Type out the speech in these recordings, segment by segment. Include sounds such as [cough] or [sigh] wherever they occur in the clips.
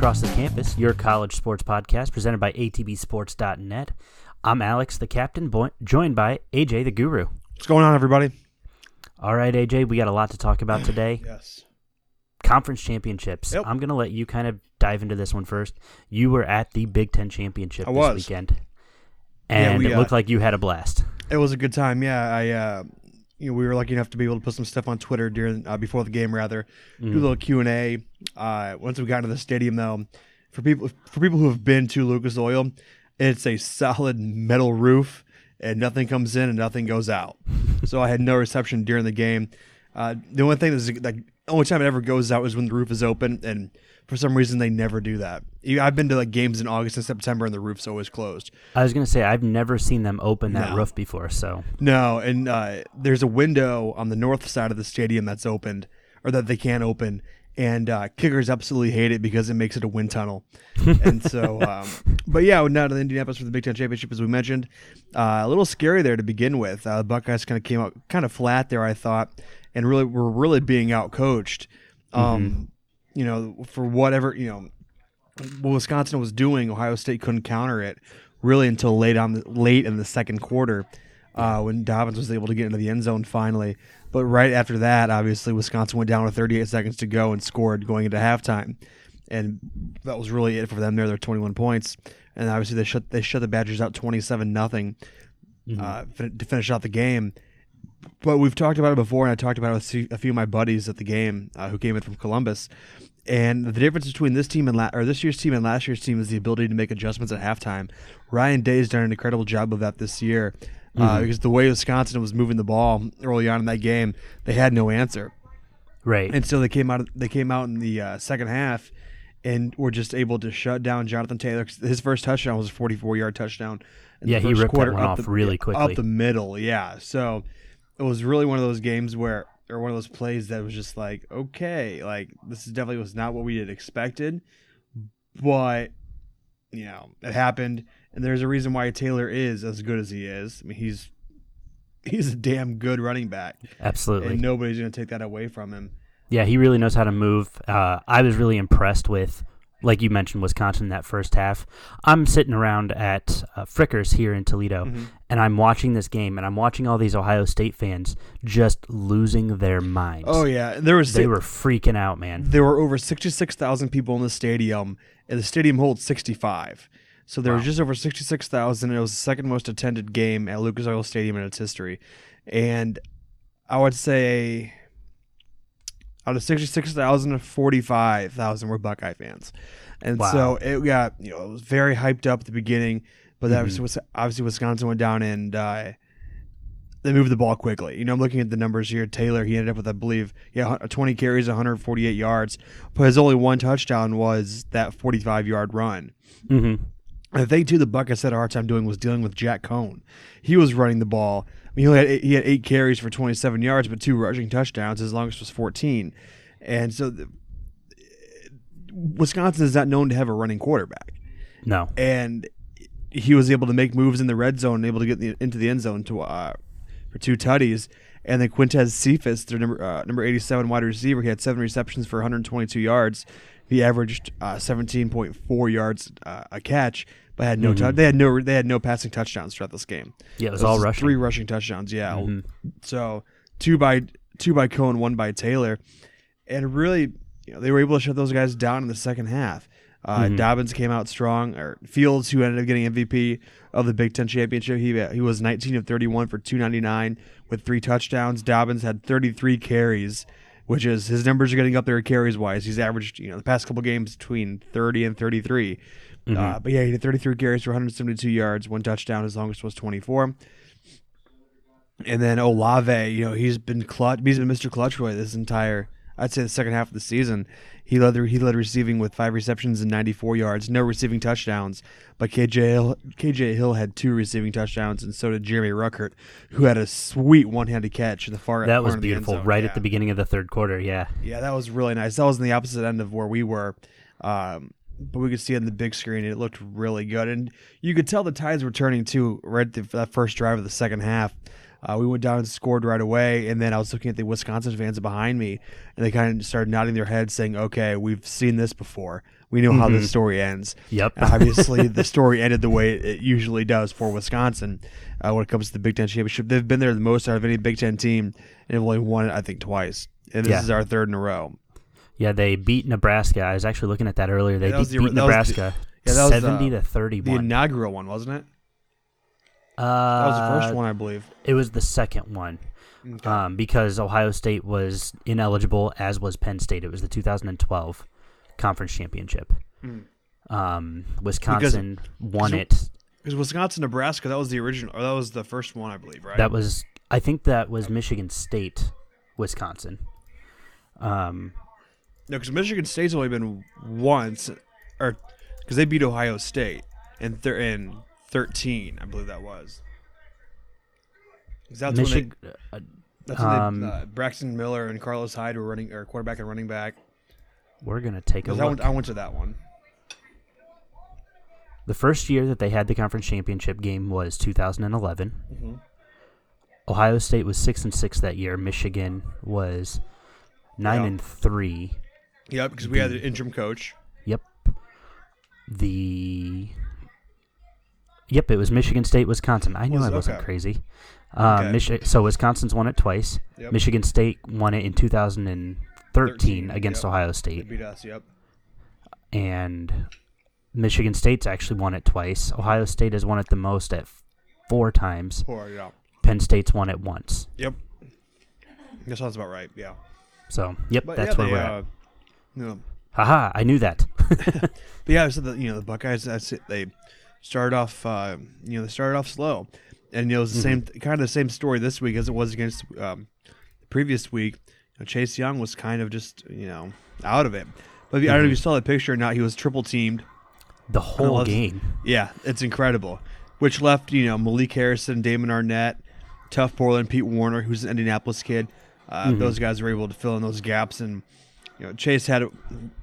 Across the Campus, your college sports podcast presented by ATBSports.net. I'm Alex, the captain, bo- joined by AJ, the guru. What's going on, everybody? All right, AJ, we got a lot to talk about today. [clears throat] Yes. Conference championships. Yep. I'm going to let you kind of dive into this one first. You were at the Big Ten championship I this was. weekend, Yeah, and we, it uh, looked like you had a blast. It was a good time. Yeah, I uh, you know we were lucky enough to be able to put some stuff on Twitter during uh, before the game, rather do a Mhm. little Q and A. Uh, once we got into the stadium, though, for people for people who have been to Lucas Oil, it's a solid metal roof, and nothing comes in and nothing goes out. [laughs] so I had no reception during the game. Uh, the only thing that's like only time it ever goes out is when the roof is open, and for some reason they never do that. I've been to like games in August and September, and the roof's always closed. I was going to say, I've never seen them open that No. roof before, so. No, and uh, there's a window on the north side of the stadium that's opened, or that they can't open, and uh, kickers absolutely hate it because it makes it a wind tunnel. [laughs] and so, um, but yeah, now to the Indianapolis for the Big Ten championship, as we mentioned, uh, a little scary there to begin with. Uh, the Buckeyes kind of came out kind of flat there, I thought, and really were really being out coached. Um, You know, for whatever you know, what Wisconsin was doing, Ohio State couldn't counter it really until late on the, late in the second quarter uh, when Dobbins was able to get into the end zone finally. But right after that, obviously Wisconsin went down with 38 seconds to go and scored going into halftime, and that was really it for them. There, they're 21 points, and obviously they shut they shut the Badgers out 27 nothing uh, fin- to finish out the game. But we've talked about it before, and I talked about it with a few of my buddies at the game uh, who came in from Columbus. And the difference between this team and la- or this year's team and last year's team is the ability to make adjustments at halftime. Ryan Day's done an incredible job of that this year uh, because the way Wisconsin was moving the ball early on in that game, they had no answer, Right. and so they came out. They came out in the uh, second half and were just able to shut down Jonathan Taylor. His first touchdown was a 44 yard touchdown. Yeah, he ripped that one off the- really quickly. Up the middle, yeah. So it was really one of those games where, or one of those plays that was just like, okay, like this is definitely was not what we had expected, but you know it happened, and there's a reason why Taylor is as good as he is. I mean, he's he's a damn good running back, Absolutely. and nobody's going to take that away from him. Yeah, he really knows how to move. Uh, I was really impressed with, like you mentioned, Wisconsin in that first half. I'm sitting around at uh, Fricker's here in Toledo, Mm-hmm. and I'm watching this game, and I'm watching all these Ohio State fans just losing their minds. Oh yeah, there was They were freaking out, man. there were over 66,000 people in the stadium, and the stadium holds 65. So there Wow. was just over 66,000. It was the second most attended game at Lucas Oil Stadium in its history. And I would say out of 66,000, to 45,000 were Buckeye fans. And Wow. so it got, you know, it was very hyped up at the beginning, but that was was obviously Wisconsin went down and uh, they moved the ball quickly. You know, I'm looking at the numbers here. Taylor, he ended up with, I believe, yeah, 20 carries, 148 yards, but his only one touchdown was that 45 yard run. hmm And the thing too, the Buckeyes had a hard time doing was dealing with Jack Coan. He was running the ball. He only had eight, he had eight carries for 27 yards, but two rushing touchdowns. His longest was 14, and so the, Wisconsin is not known to have a running quarterback No. and he was able to make moves in the red zone, and able to get the, into the end zone to uh, for two tutties. And then Quintez Cephus, their number uh, number eighty seven wide receiver, he had seven receptions for 122 yards. He averaged uh, 17.4 yards uh, a catch, but had no tou- they had no they had no passing touchdowns throughout this game. Yeah, it was It all rushing. Three rushing touchdowns, yeah. Mhm. So two by two by Coan, one by Taylor, and really, you know, they were able to shut those guys down in the second half. Uh, Mhm. Dobbins came out strong, or Fields, who ended up getting MVP of the Big Ten championship, he he was 19 of 31 for 299 with three touchdowns. Dobbins had 33 carries, which is his numbers are getting up there carries wise. He's averaged, you know, the past couple games between 30 and 33. Uh, but yeah, he had 33 carries for 172 yards, one touchdown. As His longest was 24. And then Olave, you know, he's been clutch. He's been Mr. Clutchboy this entire, I'd say, the second half of the season. He led the, he led receiving with five receptions and 94 yards, no receiving touchdowns. But KJ Hill, KJ Hill had two receiving touchdowns, and so did Jeremy Ruckert, who had a sweet one-handed catch in the far That was of the end beautiful, right Yeah. at the beginning of the third quarter. Yeah. Yeah, that was really nice. That was in the opposite end of where we were. Um, but we could see it on the big screen. and It looked really good, and you could tell the tides were turning too right at the, that first drive of the second half. Uh, we went down and scored right away, and then I was looking at the Wisconsin fans behind me, and they kind of started nodding their heads, saying, "Okay, we've seen this before. We know how Mhm. this story ends." Yep. Obviously, [laughs] the story ended the way it usually does for Wisconsin uh, when it comes to the Big Ten championship. They've been there the most out of any Big Ten team, and have only won it, I think, twice. And this Yeah. is our third in a row. Yeah, they beat Nebraska. I was actually looking at that earlier. They Yeah, that beat, the- beat that was the- Nebraska yeah, that was, uh, seventy to The inaugural one, wasn't it? uh, That was the first one, I believe. It was the second one. Okay. um, because Ohio State was ineligible, as was Penn State. It was the 2012 conference championship. Mm. Um, Wisconsin won because- it. Because Wisconsin, Nebraska, that was the original, or that was the first one, I believe, right? That was, I think, that was Michigan State, Wisconsin. Um, no, because Michigan State's only been once, or because they beat Ohio State in thir- in thirteen, I believe that was. That's when they, uh, that's when um, they, uh, Braxton Miller and Carlos Hyde were running, or quarterback and running back. we're gonna take a 'Cause I look. went, I went to that one. The first year that they had the conference championship game was 2011. Mm-hmm. Ohio State was six and six that year. Michigan was nine Yeah. and three. Yep, because we had an interim coach. Yep. The Yep, it was Michigan State, Wisconsin. I knew Was I wasn't Okay. crazy. Uh, Okay. Michi- so Wisconsin's won it twice. Yep. Michigan State won it in 2013 13, against yep. Ohio They State, beat us. Yep. and Michigan State's actually won it twice. Ohio State has won it the most at four times. Four. Yeah. Penn State's won it once. Yep. That sounds about right. Yeah. So, yep, But that's yeah, where they, we're at. uh, you know, Haha, I knew that. [laughs] [laughs] But yeah, so the you know the Buckeyes. That's it. They started off. Uh, you know, they started off slow, and you know it was the same kind of the same story this week as it was against um, the previous week. You know, Chase Young was kind of just you know out of it. But you- I don't know if you saw the picture or not. He was triple teamed. The whole game. Yeah, it's incredible. Which left you know Malik Harrison, Damon Arnette, Tuf Borland, Pete Werner, who's an Indianapolis kid. Uh, Those guys were able to fill in those gaps, and you know Chase had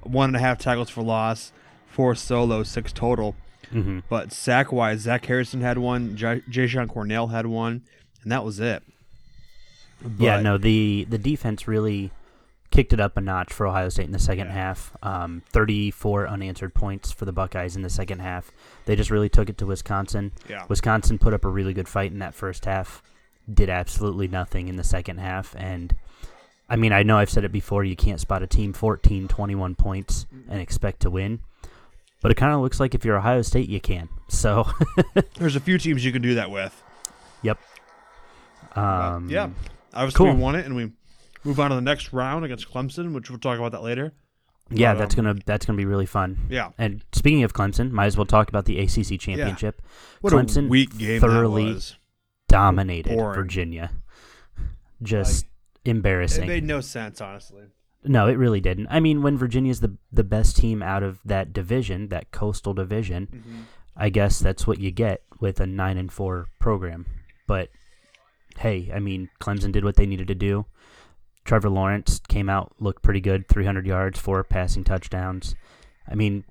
one and a half tackles for loss, four solo, six total. hmm But sack wise, Zach Harrison had one, J- Jashon Cornell had one, and that was it. Yeah, no, the the defense really kicked it up a notch for Ohio State in the second Yeah. half. Um, 34 unanswered points for the Buckeyes in the second half. They just really took it to Wisconsin. Yeah. Wisconsin put up a really good fight in that first half. Did absolutely nothing in the second half and I mean, I know I've said it before, you can't spot a team 14, 21 points and expect to win. But it kind of looks like if you're Ohio State, you can. So, [laughs] There's a few teams you can do that with. yep. But, Um, yeah. Obviously, cool. we won it, and we move on to the next round against Clemson, which we'll talk about that later. Yeah, But, that's um, gonna that's gonna be really fun. Yeah. And speaking of Clemson, might as well talk about the ACC championship. What Clemson a weak game thoroughly. Dominated Boring. Virginia. Just embarrassing. It made no sense, honestly. no, it really didn't. I mean, when Virginia's the the best team out of that division, that coastal division, Mm-hmm. I guess that's what you get with a nine and four program. But hey, I mean, Clemson did what they needed to do. Trevor Lawrence came out, looked pretty good, 300 yards, four passing touchdowns. I mean,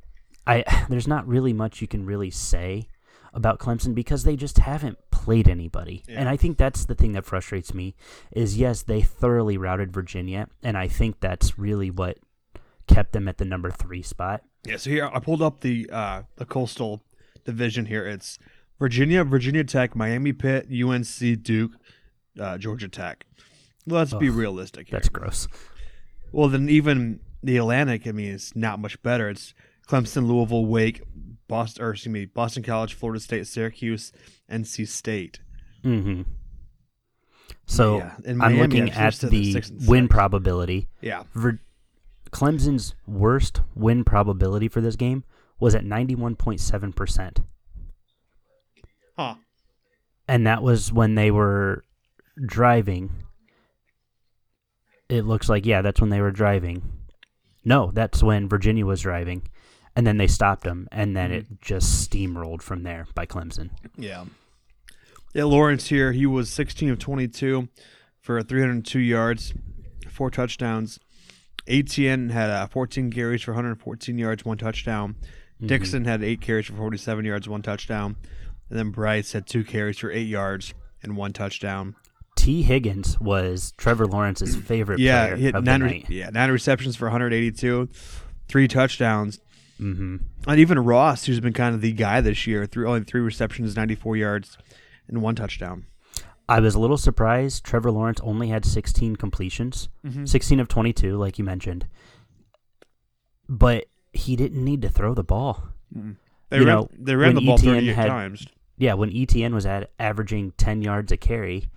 I [sighs] there's not really much you can really say about Clemson because they just haven't played anybody. Yeah. And I think that's the thing that frustrates me is yes, they thoroughly routed Virginia, and I think that's really what kept them at the number 3 spot. Yeah, so here I pulled up the uh, the coastal division here. It's Virginia, Virginia Tech, Miami Pitt, UNC, Duke, uh, Georgia Tech. Let's be realistic. Here. That's gross. Well, then even the Atlantic, I mean, it's not much better. It's Clemson, Louisville, Wake, Boston, or excuse me, Boston College, Florida State, Syracuse, NC State. Mm-hmm. So Yeah, and I'm looking at the win probability. Yeah, Vir- Clemson's worst win probability for this game was at 91.7%. huh? And that was when they were driving. It looks like, yeah, that's when they were driving. No, that's when Virginia was driving. And then they stopped him, And then Mm-hmm. it just steamrolled from there by Clemson. Yeah. Yeah, Lawrence here, he was 16 of 22 for 302 yards, four touchdowns. Etienne had uh, 14 carries for 114 yards, one touchdown. Dixon had eight carries for 47 yards, one touchdown. And then Bryce had two carries for eight yards and one touchdown. Tee Higgins was Trevor Lawrence's favorite Yeah, player he had of nine. the night. yeah, nine receptions for 182, three touchdowns, hmm and even Ross, who's been kind of the guy this year, threw only three receptions, 94 yards, and one touchdown. I was a little surprised. Trevor Lawrence only had 16 completions, Mm-hmm. 16 of 22, like you mentioned. But he didn't need to throw the ball. They You ran, know, they ran the ball Etienne 38 had- times. Yeah, when Etienne was at averaging 10 yards a carry,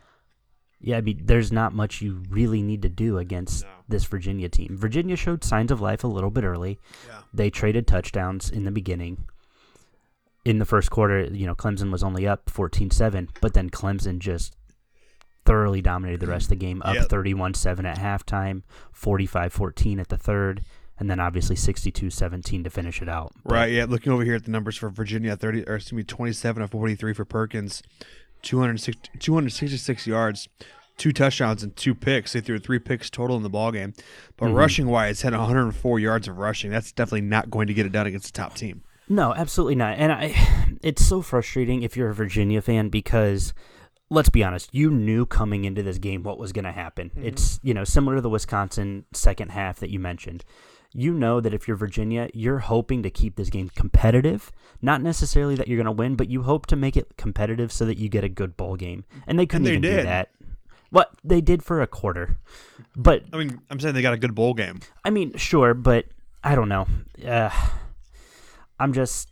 yeah, I mean, there's not much you really need to do against No. this Virginia team. Virginia showed signs of life a little bit early. Yeah. They traded touchdowns in the beginning. In the first quarter, you know, Clemson was only up 14-7, but then Clemson just thoroughly dominated the rest of the game, up Yep. 31-7 at halftime, 45-14 at the third, and then obviously 62-17 to finish it out. But Right, yeah. Looking over here at the numbers for Virginia, 30 or excuse me, 27 of 43 for Perkins, 260, 266 yards, two touchdowns and two picks. They threw three picks total in the ball game. But Mhm. rushing wise, had 104 yards of rushing. That's definitely not going to get it done against a top team. No, absolutely not. And I, [sighs] it's so frustrating if you're a Virginia fan because, let's be honest, you knew coming into this game what was going to happen. It's you know similar to the Wisconsin second half that you mentioned. You know that if you're Virginia, you're hoping to keep this game competitive. Not necessarily that you're going to win, but you hope to make it competitive so that you get a good bowl game. And they couldn't they even do that. What they did for a quarter, but I mean, I'm saying they got a good bowl game. I mean, sure, but I don't know. Uh, I'm just.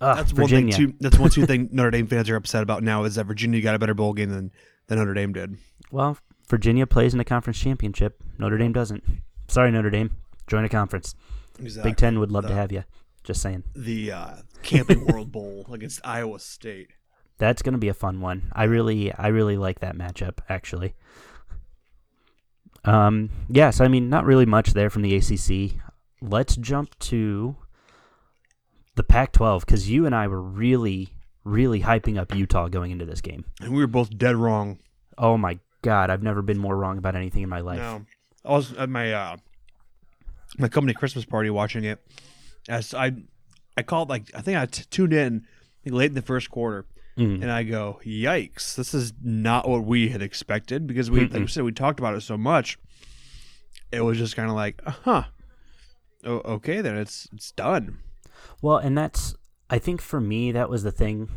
Uh, That's Virginia. one thing. Too, that's one two thing [laughs] Notre Dame fans are upset about now is that Virginia got a better bowl game than, than Notre Dame did. Well, Virginia plays in the conference championship. Notre Dame doesn't. Sorry, Notre Dame. Join a conference. Exactly. Big Ten would love to have you. Just saying. The uh, Camping World Bowl [laughs] against Iowa State. That's going to be a fun one. I really, I really like that matchup. Actually. Um. Yes. I mean, not really much there from the ACC. Let's jump to the Pac-12 because you and I were really, really hyping up Utah going into this game. And we were both dead wrong. Oh my God! I've never been more wrong about anything in my life. No, I was at my uh, my company Christmas party watching it. As I, I called like I think I t- tuned in like, late in the first quarter, Mm. and I go, "Yikes! This is not what we had expected." Because we, like we said, we talked about it so much. It was just kind of like, huh. Oh, okay, then it's it's done. Well, and that's I think for me that was the thing.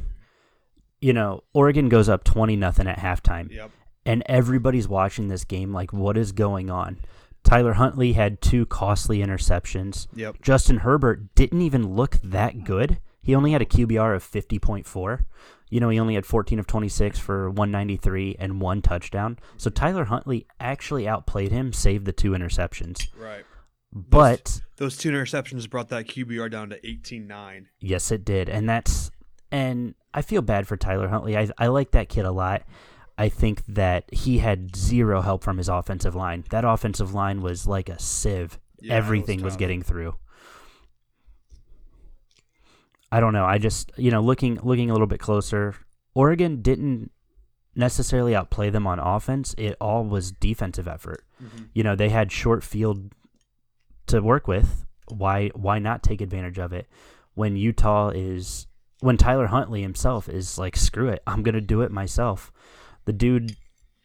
You know, Oregon goes up twenty nothing at halftime, Yep. and everybody's watching this game like, what is going on? Tyler Huntley had two costly interceptions. Yep. Justin Herbert didn't even look that good. He only had a QBR of fifty point four. You know, he only had fourteen of twenty six for one ninety three and one touchdown. So mm-hmm. Tyler Huntley actually outplayed him, saved the two interceptions. Right. But Those two interceptions brought that QBR down to 18-9. Yes, it did, and that's and I feel bad for Tyler Huntley. I I like that kid a lot. I think that he had zero help from his offensive line. That offensive line was like a sieve. Yeah, it was Everything was getting through. I don't know. I just you know looking looking a little bit closer. Oregon didn't necessarily outplay them on offense. It all was defensive effort. Mm-hmm. You know they had short field to work with. Why why not take advantage of it when Utah is when Tyler Huntley himself is like screw it I'm gonna do it myself. The dude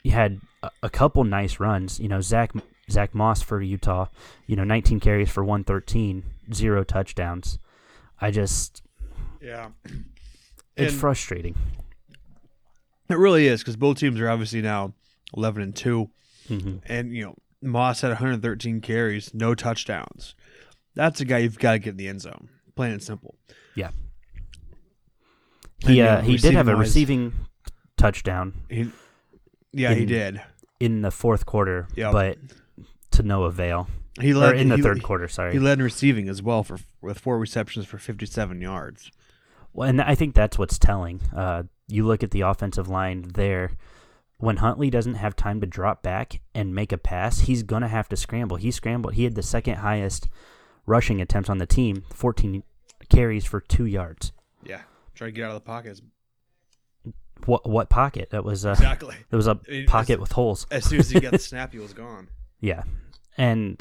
had a, a couple nice runs. You know Zach Zach Moss for Utah. You know 19 carries for 113, zero touchdowns. I just Yeah. [clears throat] it's And- frustrating. It really is because both teams are obviously now 11 and 2. hmm And, you know, Moss had 113 carries, no touchdowns. That's a guy you've got to get in the end zone, plain and simple. Yeah. And, He you uh, know, he did have a receiving touchdown He, yeah, he did. in the fourth quarter, Yep. but to no avail. He Or led in the he- third quarter, sorry. He led in receiving as well for with four receptions for 57 yards. Well, and I think that's what's telling. Uh, you look at the offensive line there. When Huntley doesn't have time to drop back and make a pass, he's gonna have to scramble. He scrambled. He had the second highest rushing attempts on the team, 14 carries for two yards. Yeah, try to get out of the pockets. What what pocket? That was a Exactly. it was a It- pocket as- with holes. As soon as he got the [laughs] snap, he was gone. Yeah, and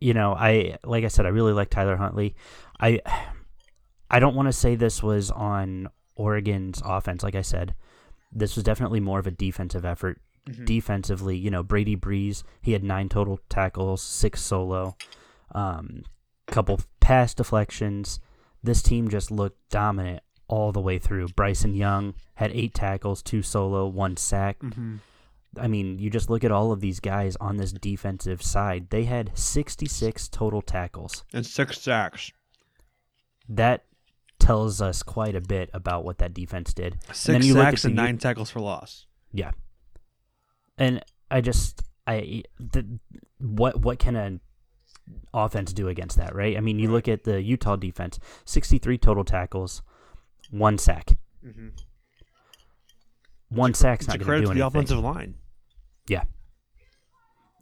you know, I like I said, I really like Tyler Huntley. I I don't want to say this was on Oregon's offense. Like I said, this was definitely more of a defensive effort. defensively, you know, Brady Breeze, he had nine total tackles, six solo, um, couple pass deflections. This team just looked dominant all the way through. Bryson Young had eight tackles, two solo, one sack. Mm-hmm. I mean, you just look at all of these guys on this defensive side. They had 66 total tackles. And six sacks. That tells us quite a bit about what that defense did. Six look sacks at and the- nine tackles for loss. Yeah. And I just I the, what what can an offense do against that, right? I mean, you look at the Utah defense, 63 total tackles, one sack. Mm-hmm. One sack's It's not going to do do the offensive line. Yeah.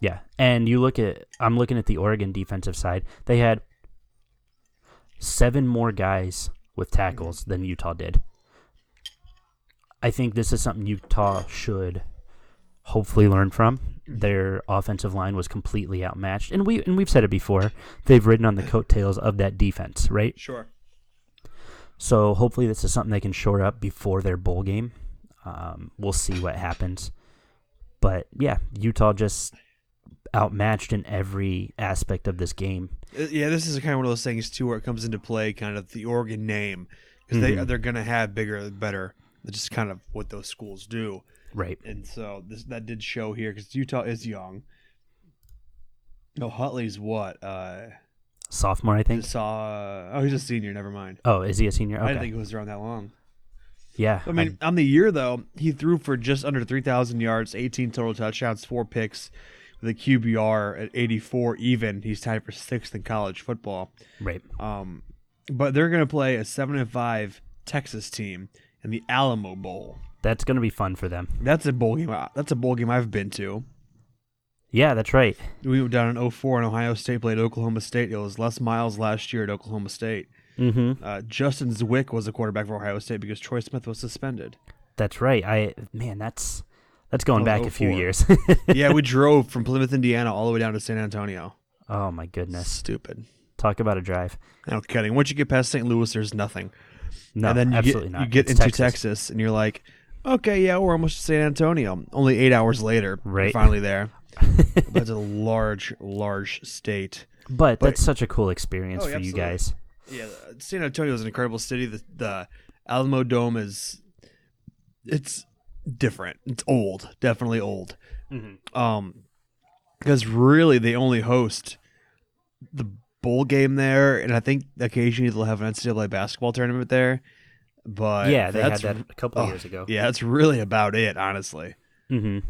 Yeah. And you look at I'm looking at the Oregon defensive side. They had seven more guys with tackles than Utah did. I think this is something Utah should hopefully learn from. Their offensive line was completely outmatched. And we and we've said it before. They've ridden on the coattails of that defense, right? Sure. So hopefully this is something they can shore up before their bowl game. Um, we'll see what happens. But yeah, Utah just outmatched in every aspect of this game. Uh, Yeah, this is kind of one of those things too, where it comes into play, kind of the Oregon name, because they Mhm. they're gonna have bigger, better. That's just kind of what those schools do, Right. and so this that did show here because Utah is young. No, Huntley's what? Uh, Sophomore, I think. saw. Oh, he's a senior. Never mind. Oh, is he a senior? I Okay. didn't think it was around that long. yeah. I mean, on the year though, he threw for just under three thousand yards, eighteen total touchdowns, four picks, with a QBR at eighty four. Even he's tied for sixth in college football. Right. Um, but they're going to play a seven and five Texas team in the Alamo Bowl. That's going to be fun for them. That's a bowl game. That's a bowl game I've been to. Yeah, that's right. We were down in 04 and Ohio State played Oklahoma State. It was Les Miles last year at Oklahoma State. Mhm. Uh, Justin Zwick was the quarterback for Ohio State because Troy Smith was suspended. That's right. I man, that's that's going Oh, back a few years. [laughs] yeah, we [laughs] drove from Plymouth, Indiana, all the way down to San Antonio. oh my goodness. Stupid. Talk about a drive. No kidding. Once you get past St. Louis, there's nothing. No, and then you absolutely get, not. You get It's into Texas. and you're like, okay, yeah, we're almost to San Antonio. Only eight hours later, we're finally there. [laughs] but it's a large, large state. But, But- that's such a cool experience Oh, for you guys. Yeah, San Antonio is an incredible city. The, the Alamo Dome is, it's different. It's old, definitely old. Um, because really they only host the bowl game there, and I think occasionally they'll have an NCAA basketball tournament there. But yeah, they had that's that a couple oh, years ago. Yeah, that's really about it, honestly. hmm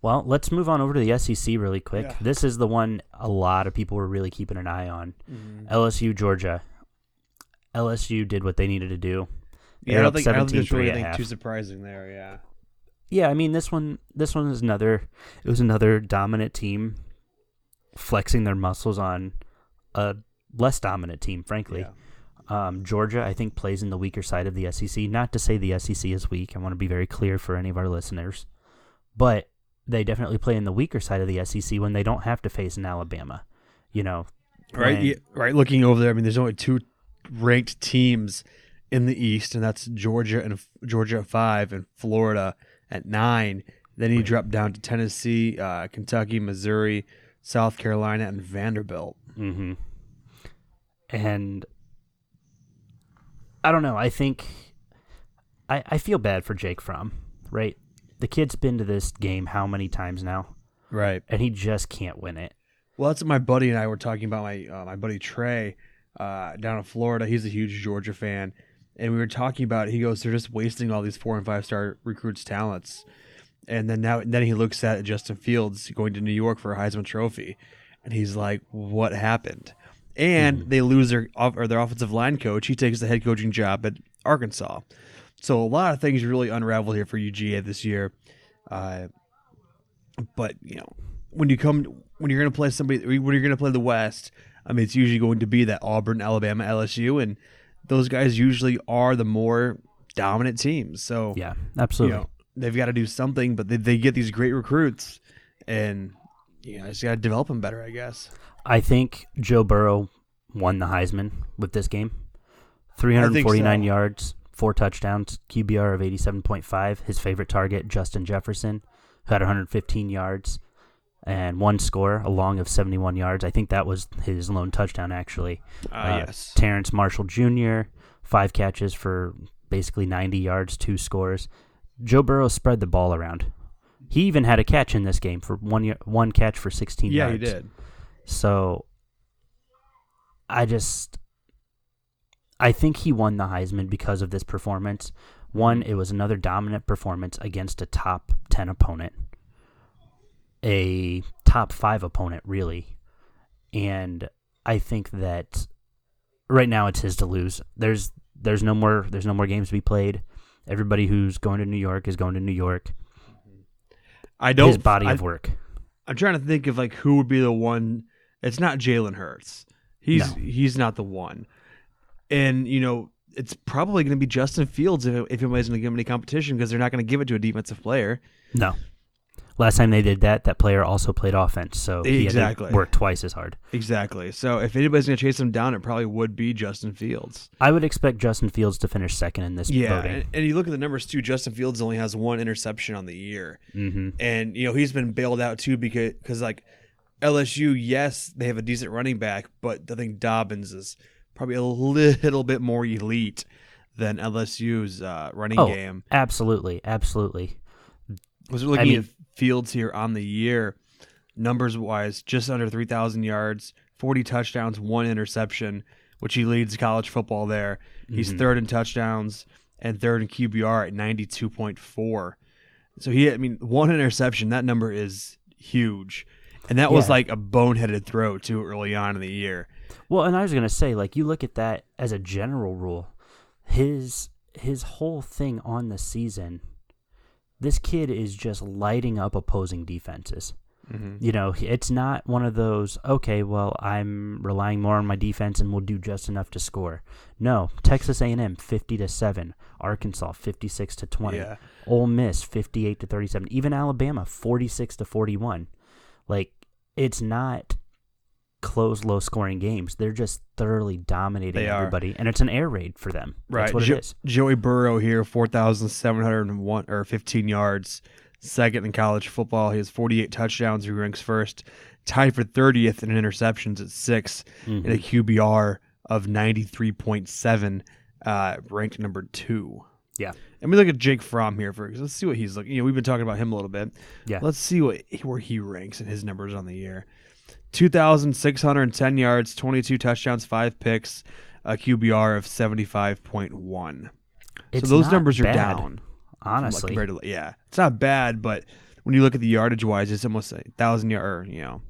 Well, let's move on over to the SEC really quick. Yeah. This is the one a lot of people were really keeping an eye on. Mm-hmm. LSU, Georgia. LSU did what they needed to do. Yeah, I They're don't think, I don't think there's 17-3 really anything too surprising there. Yeah, Yeah, I mean this one. This one is another. It was another dominant team, flexing their muscles on a less dominant team. Frankly, yeah. um, Georgia I think plays in the weaker side of the SEC. Not to say the SEC is weak. I want to be very clear for any of our listeners, but they definitely play in the weaker side of the SEC when they don't have to face an Alabama. You know, right, when- yeah, right. Looking over there, I mean, there's only two ranked teams in the East, and that's Georgia and Georgia at five and Florida at nine. Then you Right. drop down to Tennessee, uh, Kentucky, Missouri, South Carolina, and Vanderbilt. Mm-hmm. And I don't know. I think I I feel bad for Jake Fromm. Right, the kid's been to this game how many times now, Right. and he just can't win it. Well, that's what my buddy and I were talking about. My uh, my buddy Trey uh, down in Florida. He's a huge Georgia fan, and we were talking about. It. He goes, "They're just wasting all these four and five star recruits' talents." And then now, then he looks at Justin Fields going to New York for a Heisman Trophy, and he's like, "What happened?" And they lose their or their offensive line coach. He takes the head coaching job at Arkansas. So a lot of things really unravel here for UGA this year. Uh, but you know, when you come when you're going to play somebody when you're going to play the West, I mean, it's usually going to be that Auburn, Alabama, LSU, and those guys usually are the more dominant teams. So Yeah, you absolutely. know they've got to do something, but they, they get these great recruits, and you know, just got to develop them better, I guess. I think Joe Burrow won the Heisman with this game. 349 so. yards, four touchdowns, QBR of 87.5. His favorite target, Justin Jefferson, who had 115 yards and one score, a long of 71 yards. I think that was his lone touchdown, actually. Uh, yes. Terrace Marshall Jr., five catches for basically 90 yards, two scores. Joe Burrow spread the ball around. He even had a catch in this game for one one catch for 16 Yeah, yards. Yeah, he did. So I just I think he won the Heisman because of this performance. One, it was another dominant performance against a top 10 opponent. A top 5 opponent really. And I think that right now it's his to lose. There's there's no more there's no more games to be played. Everybody who's going to New York is going to New York. I don't. His body I, of work. I'm trying to think of like who would be the one. It's not Jalen Hurts. He's No. he's not the one. And you know, it's probably going to be Justin Fields if, if anybody's going to give him any competition because they're not going to give it to a defensive player. No. Last time they did that, that player also played offense, so he Exactly. had to work twice as hard. Exactly. So if anybody's going to chase him down, it probably would be Justin Fields. I would expect Justin Fields to finish second in this Yeah, voting. and, and you look at the numbers too. Justin Fields only has one interception on the year, hmm and you know he's been bailed out too because because like LSU, yes, they have a decent running back, but I think Dobbins is probably a little bit more elite than LSU's uh, running Oh, game. absolutely, absolutely. Was looking mean- at Fields here on the year, numbers wise, just under three thousand yards, forty touchdowns, one interception, which he leads college football there. He's Mhm. third in touchdowns and third in QBR at ninety two point four. So he, I mean, one interception. That number is huge, and that was like a boneheaded throw too early on in the year. Well, and I was gonna say, like, you look at that as a general rule, his his whole thing on the season, this kid is just lighting up opposing defenses. Mm-hmm. You know, it's not one of those, okay, well, I'm relying more on my defense and we'll do just enough to score. No, Texas A&M 50 to 7, Arkansas 56 to 20, Yeah. Ole Miss 58 to 37, even Alabama 46 to 41. Like it's not close low scoring games. They're just thoroughly dominating everybody and it's an air raid for them. Right. That's what Jo- it is. Joey Burrow here, 4,701 or 15 yards, second in college football. He has 48 touchdowns. He ranks first, tied for 30th in interceptions at 6 Mhm. and a QBR of 93.7, uh, ranked number 2. Yeah. And we look at Jake Fromm here for let's see what he's looking. You know, we've been talking about him a little bit. Yeah. Let's see what where he ranks in his numbers on the year. 2,610 yards, 22 touchdowns, five picks, a QBR of 75.1. It's so those numbers are bad, down. like, Honestly. compared to yeah, it's not bad, but when you look at the yardage wise, it's almost a thousand yard, or you know,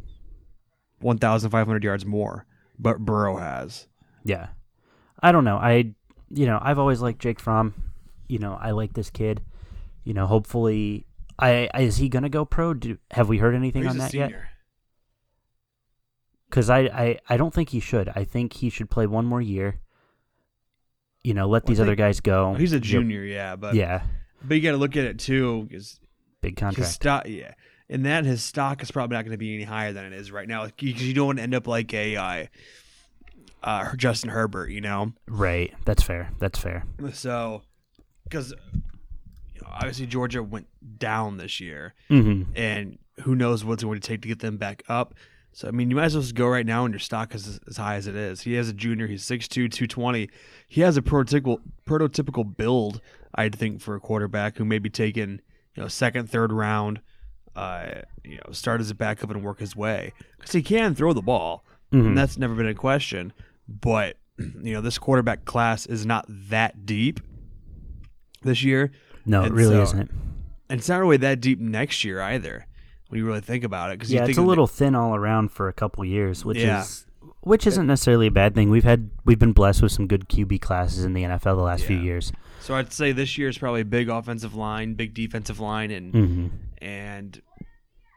one thousand five hundred yards more. But Burrow has. Yeah. I don't know. I you know, I've always liked Jake Fromm. You know, I like this kid. You know, hopefully I is he going to go pro? Do, have we heard anything He's on that yet? Cuz I, I I don't think he should. I think he should play one more year. You know, let Well, these other guys go. He's a junior, yeah, but Yeah. but you got to look at it too because Big contract. stock, yeah, and that his stock is probably not going to be any higher than it is right now because you don't want to end up like a uh, uh, Justin Herbert, you know. Right. That's fair. That's fair. So because you know, obviously Georgia went down this year. Mhm. and who knows what's going to take to get them back up. So I mean, you might as well just go right now, and your stock is as high as it is. He has a junior. He's 6'2", 220. He has a prototypical prototypical build, I'd think, for a quarterback who may be taken, you know, second, third round. Uh, you know, start as a backup and work his way because he can throw the ball, Mhm. and that's never been a question. But [clears throat] you know, this quarterback class is not that deep this year. No, it really so- isn't. And it's not really that deep next year either, when you really think about it. Because Yeah, it's a little thin all around for a couple years, which Yeah. is which isn't necessarily a bad thing. We've had we've been blessed with some good QB classes in the NFL the last few years. So I'd say this year is probably big offensive line, big defensive line, and hmm and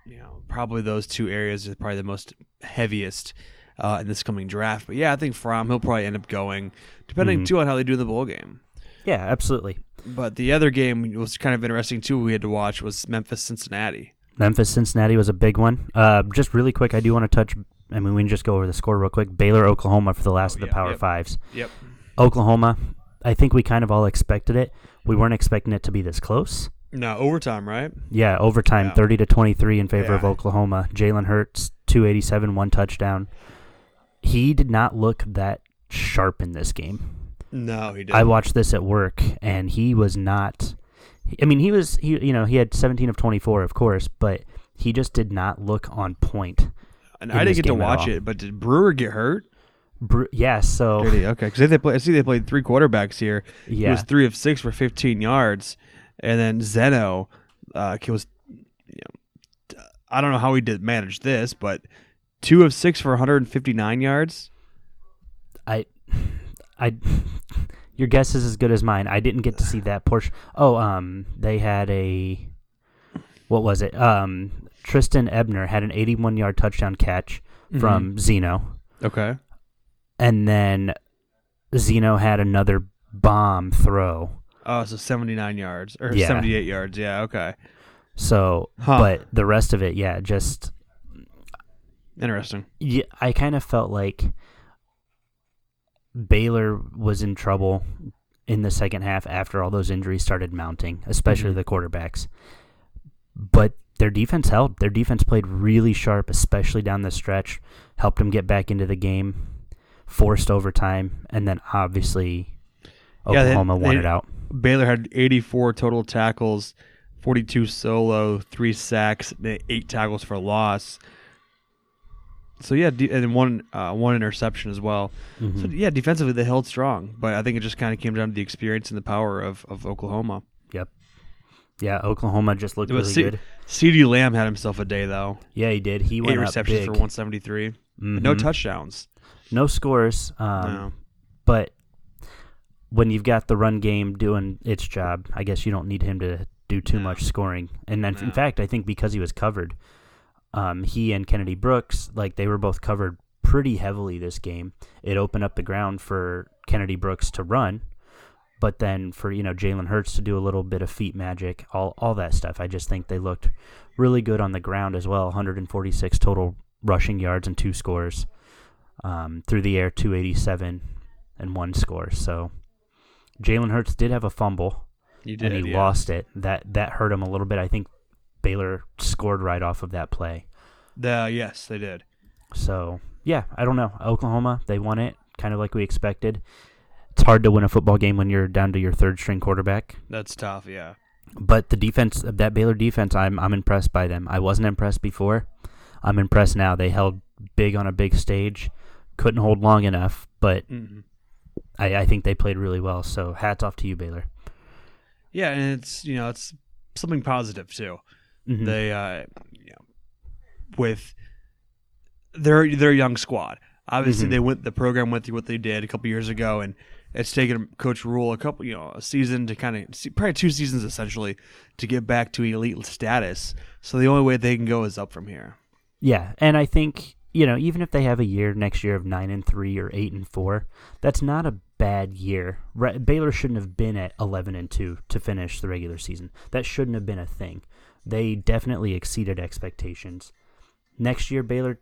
you know probably those two areas are probably the most heaviest uh, in this coming draft. But yeah, I think Fromm he'll probably end up going, depending Mhm. too on how they do in the bowl game. Yeah, absolutely. But the other game was kind of interesting too. We had to watch was Memphis Cincinnati. Memphis Cincinnati was a big one. Uh, just really quick, I do want to touch. I mean, we can just go over the score real quick. Baylor, Oklahoma for the last Oh, of the yeah, Power yep. Fives. Yep. Oklahoma, I think we kind of all expected it. We weren't expecting it to be this close. No overtime, right? Yeah, overtime, Yeah. thirty to twenty-three in favor of Oklahoma. Jalen Hurts, two eighty-seven, one touchdown. He did not look that sharp in this game. No, he didn't. I watched this at work, and he was not. I mean, he was he you know he had seventeen of twenty-four, of course, but he just did not look on point. and I didn't get to watch it, but did Brewer get hurt? Bru- yeah, so he? Okay, because they play. I see they played three quarterbacks here. He yeah, was three of six for 15 yards, and then Zeno, uh, was. You know, I don't know how he did manage this, but two of six for 159 yards. I, [laughs] I, your guess is as good as mine. I didn't get to see that portion. Oh, um, they had a, what was it? Um, Trestan Ebner had an 81 yard touchdown catch from Zeno, Okay. and then Zeno had another bomb throw. Oh, so 79 yards or Yeah. 78 yards. Yeah. Okay. So, Huh. but the rest of it, yeah, just Interesting. yeah, I kind of felt like Baylor was in trouble in the second half after all those injuries started mounting, especially Mhm. the quarterbacks. But their defense held. Their defense played really sharp, especially down the stretch. Helped them get back into the game, forced overtime, and then obviously Yeah, they- Oklahoma won they- it out. Baylor had 84 total tackles, 42 solo, three sacks, eight tackles for loss. So yeah, de- and one uh, one interception as well. So Mhm. yeah, defensively they held strong, but I think it just kind of came down to the experience and the power of, of Oklahoma. Yep. Yeah, Oklahoma just looked really C- good. CeeDee Lamb had himself a day though. Yeah, he did. He Eight went up receptions big. for 173, no Mhm. touchdowns. no scores. Um, no. But when you've got the run game doing its job, I guess you don't need him to do too No. much scoring. And then, No. in fact, I think because he was covered, um, he and Kennedy Brooks, like they were both covered pretty heavily this game. It opened up the ground for Kennedy Brooks to run, but then for you know Jalen Hurts to do a little bit of feet magic, all all that stuff. I just think they looked really good on the ground as well. 146 total rushing yards and two scores. Um, through the air, 287 and one score. So Jalen Hurts did have a fumble did. and he yeah. lost it. That that hurt him a little bit. I think Baylor scored right off of that play. The, yes, they did. So yeah, I don't know. Oklahoma, they won it kind of like we expected. It's hard to win a football game when you're down to your third string quarterback. That's tough. Yeah. But the defense, that Baylor defense, I'm I'm impressed by them. I wasn't impressed before. I'm impressed now. They held big on a big stage. Couldn't hold long enough, but hmm I, I think they played really well. So hats off to you, Baylor. Yeah, and it's you know it's something positive too. Mhm. They uh, you know, with their their young squad. Obviously, Mhm. they went the program went through what they did a couple years ago, and it's taken Coach Rhule a couple you know a season to kind of probably two seasons essentially to get back to elite status. So the only way they can go is up from here. Yeah, and I think you know even if they have a year next year of nine and three or eight and four, that's not a bad year. Re- Baylor shouldn't have been at eleven and two to finish the regular season. That shouldn't have been a thing. They definitely exceeded expectations. Next year, Baylor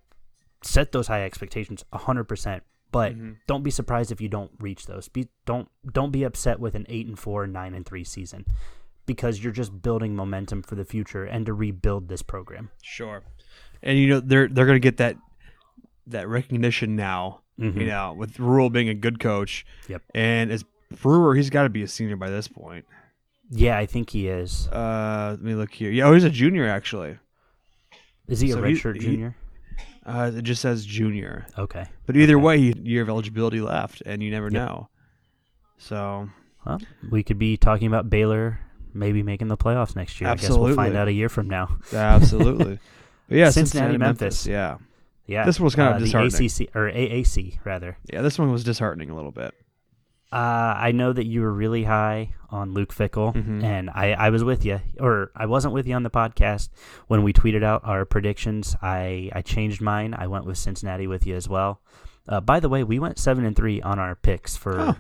set those high expectations hundred percent. But Mhm. don't be surprised if you don't reach those. Be don't don't be upset with an eight and four, nine and three season, because you're just building momentum for the future and to rebuild this program. Sure, and you know they're they're gonna get that that recognition now. Mhm. You know, with Rhule being a good coach. Yep. And as Brewer, he's got to be a senior by this point. Yeah, I think he is. Uh, let me look here. Yeah, oh, he's a junior actually. Is he So a he- redshirt he- junior? Uh, it just says junior. Okay. But either Okay. way, you, year of eligibility left, and you never Yep. know. So Well, we could be talking about Baylor maybe making the playoffs next year. I guess we'll find out a year from now. [laughs] absolutely. But yeah, Cincinnati, Cincinnati, Memphis. Memphis. Yeah, Yeah. This one was kind of uh, the disheartening. ACC or AAC rather. yeah. This one was disheartening a little bit. Uh, I know that you were really high on Luke Fickell, Mhm. and I, I was with you, or I wasn't with you on the podcast when we tweeted out our predictions. I, I changed mine. I went with Cincinnati with you as well. Uh, by the way, we went seven and three on our picks for Oh.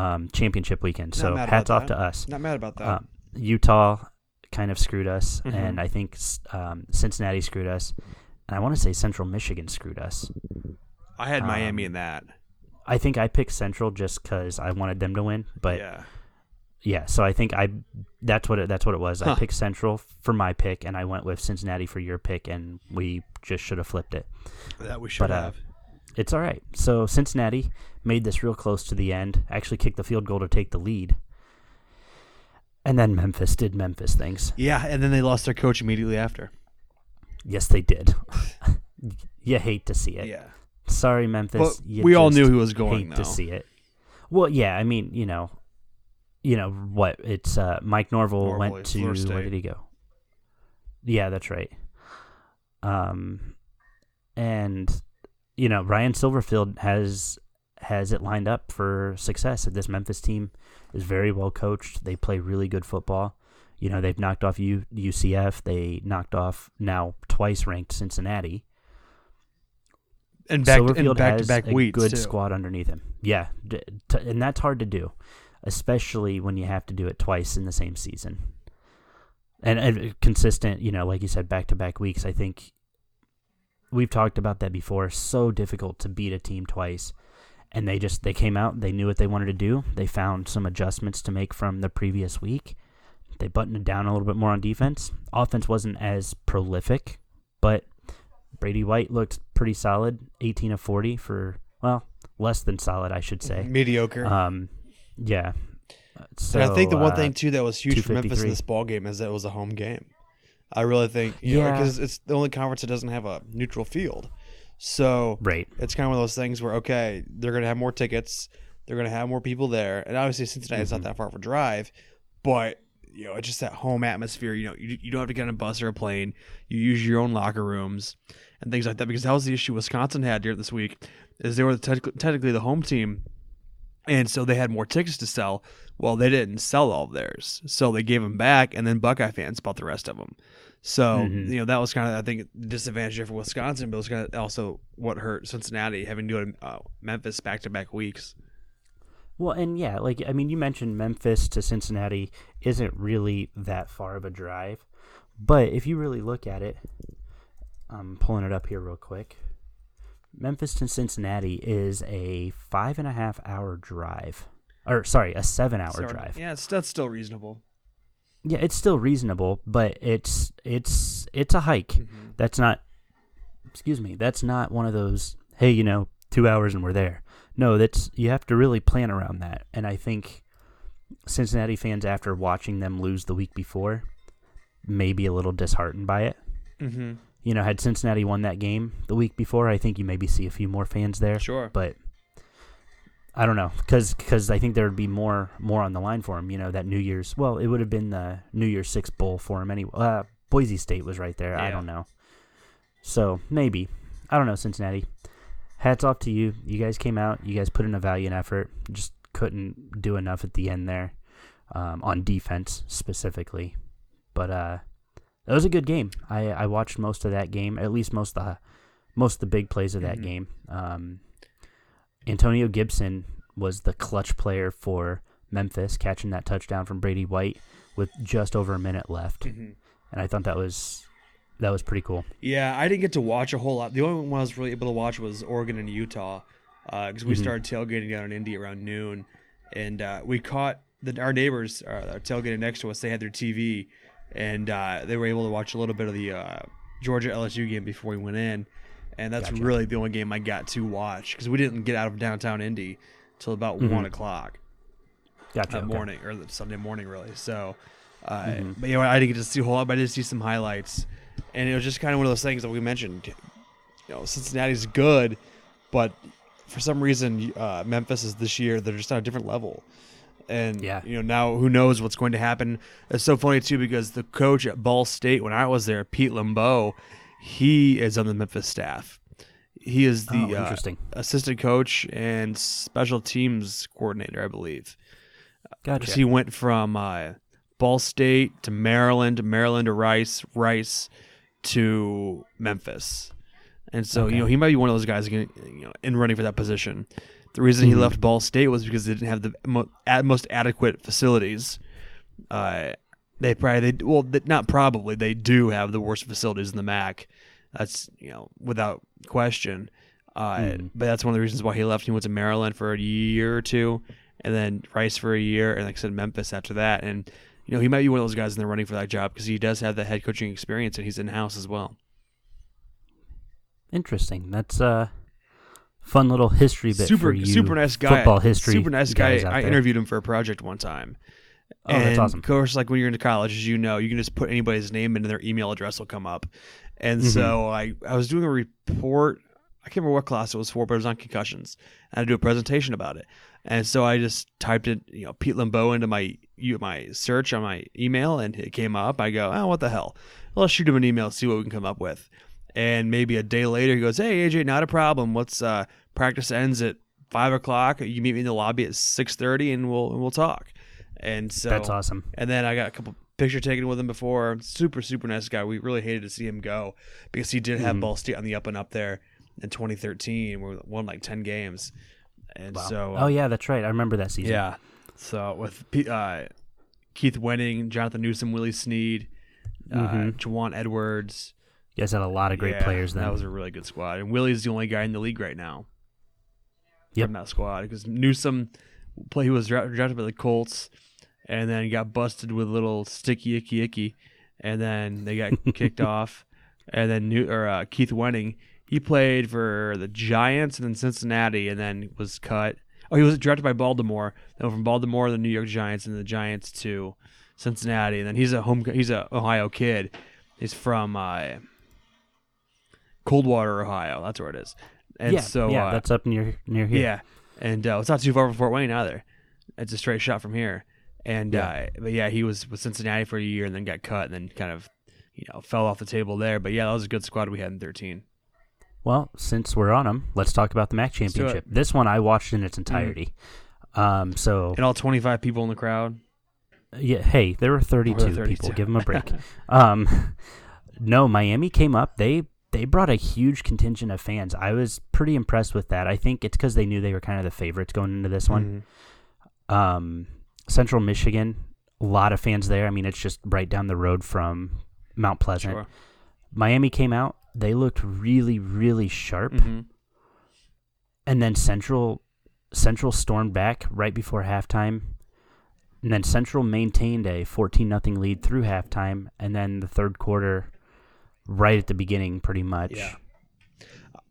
um, championship weekend. So hats off that. to us. Not mad about that. Uh, Utah kind of screwed us, Mhm. and I think um, Cincinnati screwed us, and I want to say Central Michigan screwed us. I had Miami um, in that. I think I picked Central just because I wanted them to win, but yeah. yeah, so I think I that's what it, that's what it was. I picked Central for my pick, and I went with Cincinnati for your pick, and we just should have flipped it. That we should But, uh, have. It's all right. So Cincinnati made this real close to the end. Actually, kicked the field goal to take the lead, and then Memphis did Memphis things. Yeah, and then they lost their coach immediately after. Yes, they did. [laughs] you hate to see it. Yeah. Sorry, Memphis. We all knew he was going hate though. to see it. Well, yeah, I mean, you know, you know what? It's uh, Mike Norvell Norvell, went to where did he go? Yeah, that's right. Um, and you know, Ryan Silverfield has has it lined up for success. This Memphis team is very well coached. They play really good football. You know, they've knocked off U- UCF. They knocked off now twice ranked Cincinnati. And back Silverfield and back has to back a good too. squad underneath him. Yeah, d- t- and that's hard to do, especially when you have to do it twice in the same season. And, and consistent, you know, like you said, back to back weeks. I think we've talked about that before. So difficult to beat a team twice, and they just they came out. They knew what they wanted to do. They found some adjustments to make from the previous week. They buttoned it down a little bit more on defense. Offense wasn't as prolific, but Brady White looked pretty solid, 18 of 40 for well, less than solid, I should say. mediocre. Um, yeah. So, and I think the one uh, thing too that was huge for Memphis in this ball game is that it was a home game. I really think, you Yeah. because it's the only conference that doesn't have a neutral field. So right, it's kind of one of those things where okay, they're going to have more tickets, they're going to have more people there, and obviously Cincinnati's Mhm. not that far of a drive, but you know it's just that home atmosphere. You know, you, you don't have to get on a bus or a plane. You use your own locker rooms and things like that because that was the issue Wisconsin had here this week, is they were technically, technically the home team, and so they had more tickets to sell. Well, they didn't sell all of theirs, so they gave them back, and then Buckeye fans bought the rest of them. So Mhm. you know that was kind of I think the disadvantage for Wisconsin, but it was kind of also what hurt Cincinnati having to go to uh, Memphis back to back weeks. Well, and yeah, like I mean, you mentioned Memphis to Cincinnati isn't really that far of a drive, but if you really look at it, I'm pulling it up here real quick. Memphis to Cincinnati is a five and a half hour drive, or sorry, a seven hour So, drive. Yeah, it's, that's still reasonable. Yeah, it's still reasonable, but it's it's it's a hike. Mm-hmm. That's not excuse me, that's not one of those hey, you know, 2 hours and we're there. No, that's you have to really plan around that. And I think Cincinnati fans after watching them lose the week before may be a little disheartened by it. Mm-hmm. You know, had Cincinnati won that game the week before, I think you maybe see a few more fans there Sure. but I don't know because I think there would be more more on the line for him. You know that New Year's well, it would have been the New Year's Six bowl for him anyway. Uh, Boise State was right there. I don't know, so maybe I don't know Cincinnati. Hats off to you. You guys came out. You guys put in a valiant effort. Just couldn't do enough at the end there um, on defense specifically. But uh, that was a good game. I, I watched most of that game, at least most of the most of the big plays of that Mhm. game. Um, Antonio Gibson was the clutch player for Memphis, catching that touchdown from Brady White with just over a minute left, Mm-hmm. and I thought that was that was pretty cool. Yeah, I didn't get to watch a whole lot. The only one I was really able to watch was Oregon and Utah, because we Mhm. started tailgating down in Indy around noon, and uh, we caught the, our neighbors uh, are tailgating next to us. They had their TV, and uh, they were able to watch a little bit of the uh, Georgia LSU game before we went in, and that's Gotcha. really the only game I got to watch because we didn't get out of downtown Indy till about Mhm. one o'clock Gotcha. that okay. morning or the Sunday morning, really. So, uh, Mhm. but you know, I didn't get to see a whole lot, but I did see some highlights, and it was just kind of one of those things that we mentioned. You know, Cincinnati's good, but for some reason, uh, Memphis is this year they're just on a different level. And Yeah. you know now who knows what's going to happen. It's so funny too because the coach at Ball State when I was there, Pete Lembo, he is on the Memphis staff. He is the oh, uh, assistant coach and special teams coordinator, I believe. Gotcha. He went from uh, Ball State to Maryland, Maryland to Rice, Rice to Memphis, and so Okay. you know he might be one of those guys you know in running for that position. The reason he Mhm. left Ball State was because they didn't have the mo- ad- most adequate facilities. Uh, they probably they well not probably they do have the worst facilities in the MAC. That's you know without question. Uh, Mhm. But that's one of the reasons why he left. He went to Maryland for a year or two, and then Rice for a year, and like I said, Memphis after that. And you know, he might be one of those guys in the running for that job because he does have that head coaching experience, and he's in house as well. Interesting. That's a fun little history bit super for you. super nice guy. Football history. Super nice guy. I there. interviewed him for a project one time. Oh, and that's awesome. Of course, like when you're into college, as you know, you can just put anybody's name in and their email address will come up. And Mhm. so I, I was doing a report. I can't remember what class it was for, but it was on concussions. And I do a presentation about it. And so I just typed it, you know, Pete Lembo into my you- my search on my email, and it came up. I go, oh, what the hell? Well, let's shoot him an email, see what we can come up with. And maybe a day later, he goes, "Hey AJ, not a problem. Let's uh, practice ends at five o'clock. You meet me in the lobby at six thirty, and we'll and we'll talk." And so That's awesome. and then I got a couple picture taken with him before. Super, super nice guy. We really hated to see him go because he did have Mhm. Ball State on the up and up there in 2013. We won like 10 games. And Wow. so, oh yeah, that's right. I remember that season. yeah. So with P- uh, Keith Wenning, Jonathan Newsome, Willie Snead, uh, Mhm. Jahwan Edwards. You guys had a lot of great Yeah, players then. That was a really good squad. And Willie's the only guy in the league right now. Yep. From that squad because Newsome play he was drafted by the Colts, and then got busted with a little sticky icky icky, and then they got [laughs] kicked off, and then New or uh, Keith Wenning he played for the Giants and then Cincinnati, and then was cut. Oh, he was drafted by Baltimore. Then from Baltimore, to the New York Giants, and the Giants to Cincinnati, and then he's a home he's a Ohio kid. He's from uh, Coldwater, Ohio. That's where it is. And yeah, so yeah, uh, that's up near near here. yeah, and uh, it's not too far from Fort Wayne either. It's a straight shot from here. And Yeah. uh, but yeah, he was with Cincinnati for a year and then got cut and then kind of you know fell off the table there. But yeah, that was a good squad we had in thirteen. Well, since we're on them, let's talk about the MAC championship. This one I watched in its entirety. Um, so And all twenty five people in the crowd. yeah, hey, there were 32, people. Give them a break. [laughs] um, no, Miami came up. They they brought a huge contingent of fans. I was pretty impressed with that. I think it's because they knew they were kind of the favorites going into this one. Mhm. Um, Central Michigan, a lot of fans there. I mean, it's just right down the road from Mount Pleasant. Sure. Miami came out. They looked really, really sharp. Mhm. and then Central Central stormed back right before halftime. And then Central maintained a 14 nothing lead through halftime and then the third quarter right at the beginning pretty much. Yeah.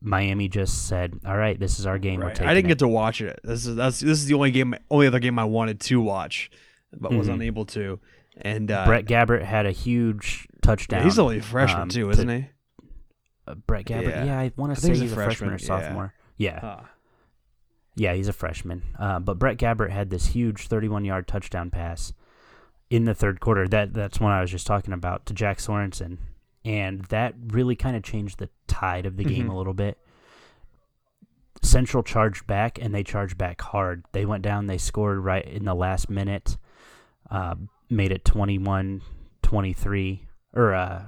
Miami just said, "All right, this is our game. Right. I didn't it." get to watch it. This is that's this is the only game, only other game I wanted to watch, but was Mhm. unable to. And uh, Brett Gabbert had a huge touchdown. yeah, he's only a freshman um, too, isn't he? Uh, Brett Gabbert. Yeah. Yeah, I want to say he's a a freshman, or freshman, yeah. sophomore. Yeah. Huh. Yeah, he's a freshman. Uh, but Brett Gabbert had this huge 31-yard touchdown pass in the third quarter. That that's one I was just talking about to Jack Sorenson, and that really kind of changed the tide of the game Mhm. a little bit. Central charged back, and they charged back hard. They went down. They scored right in the last minute, uh, made it 21-23, or uh,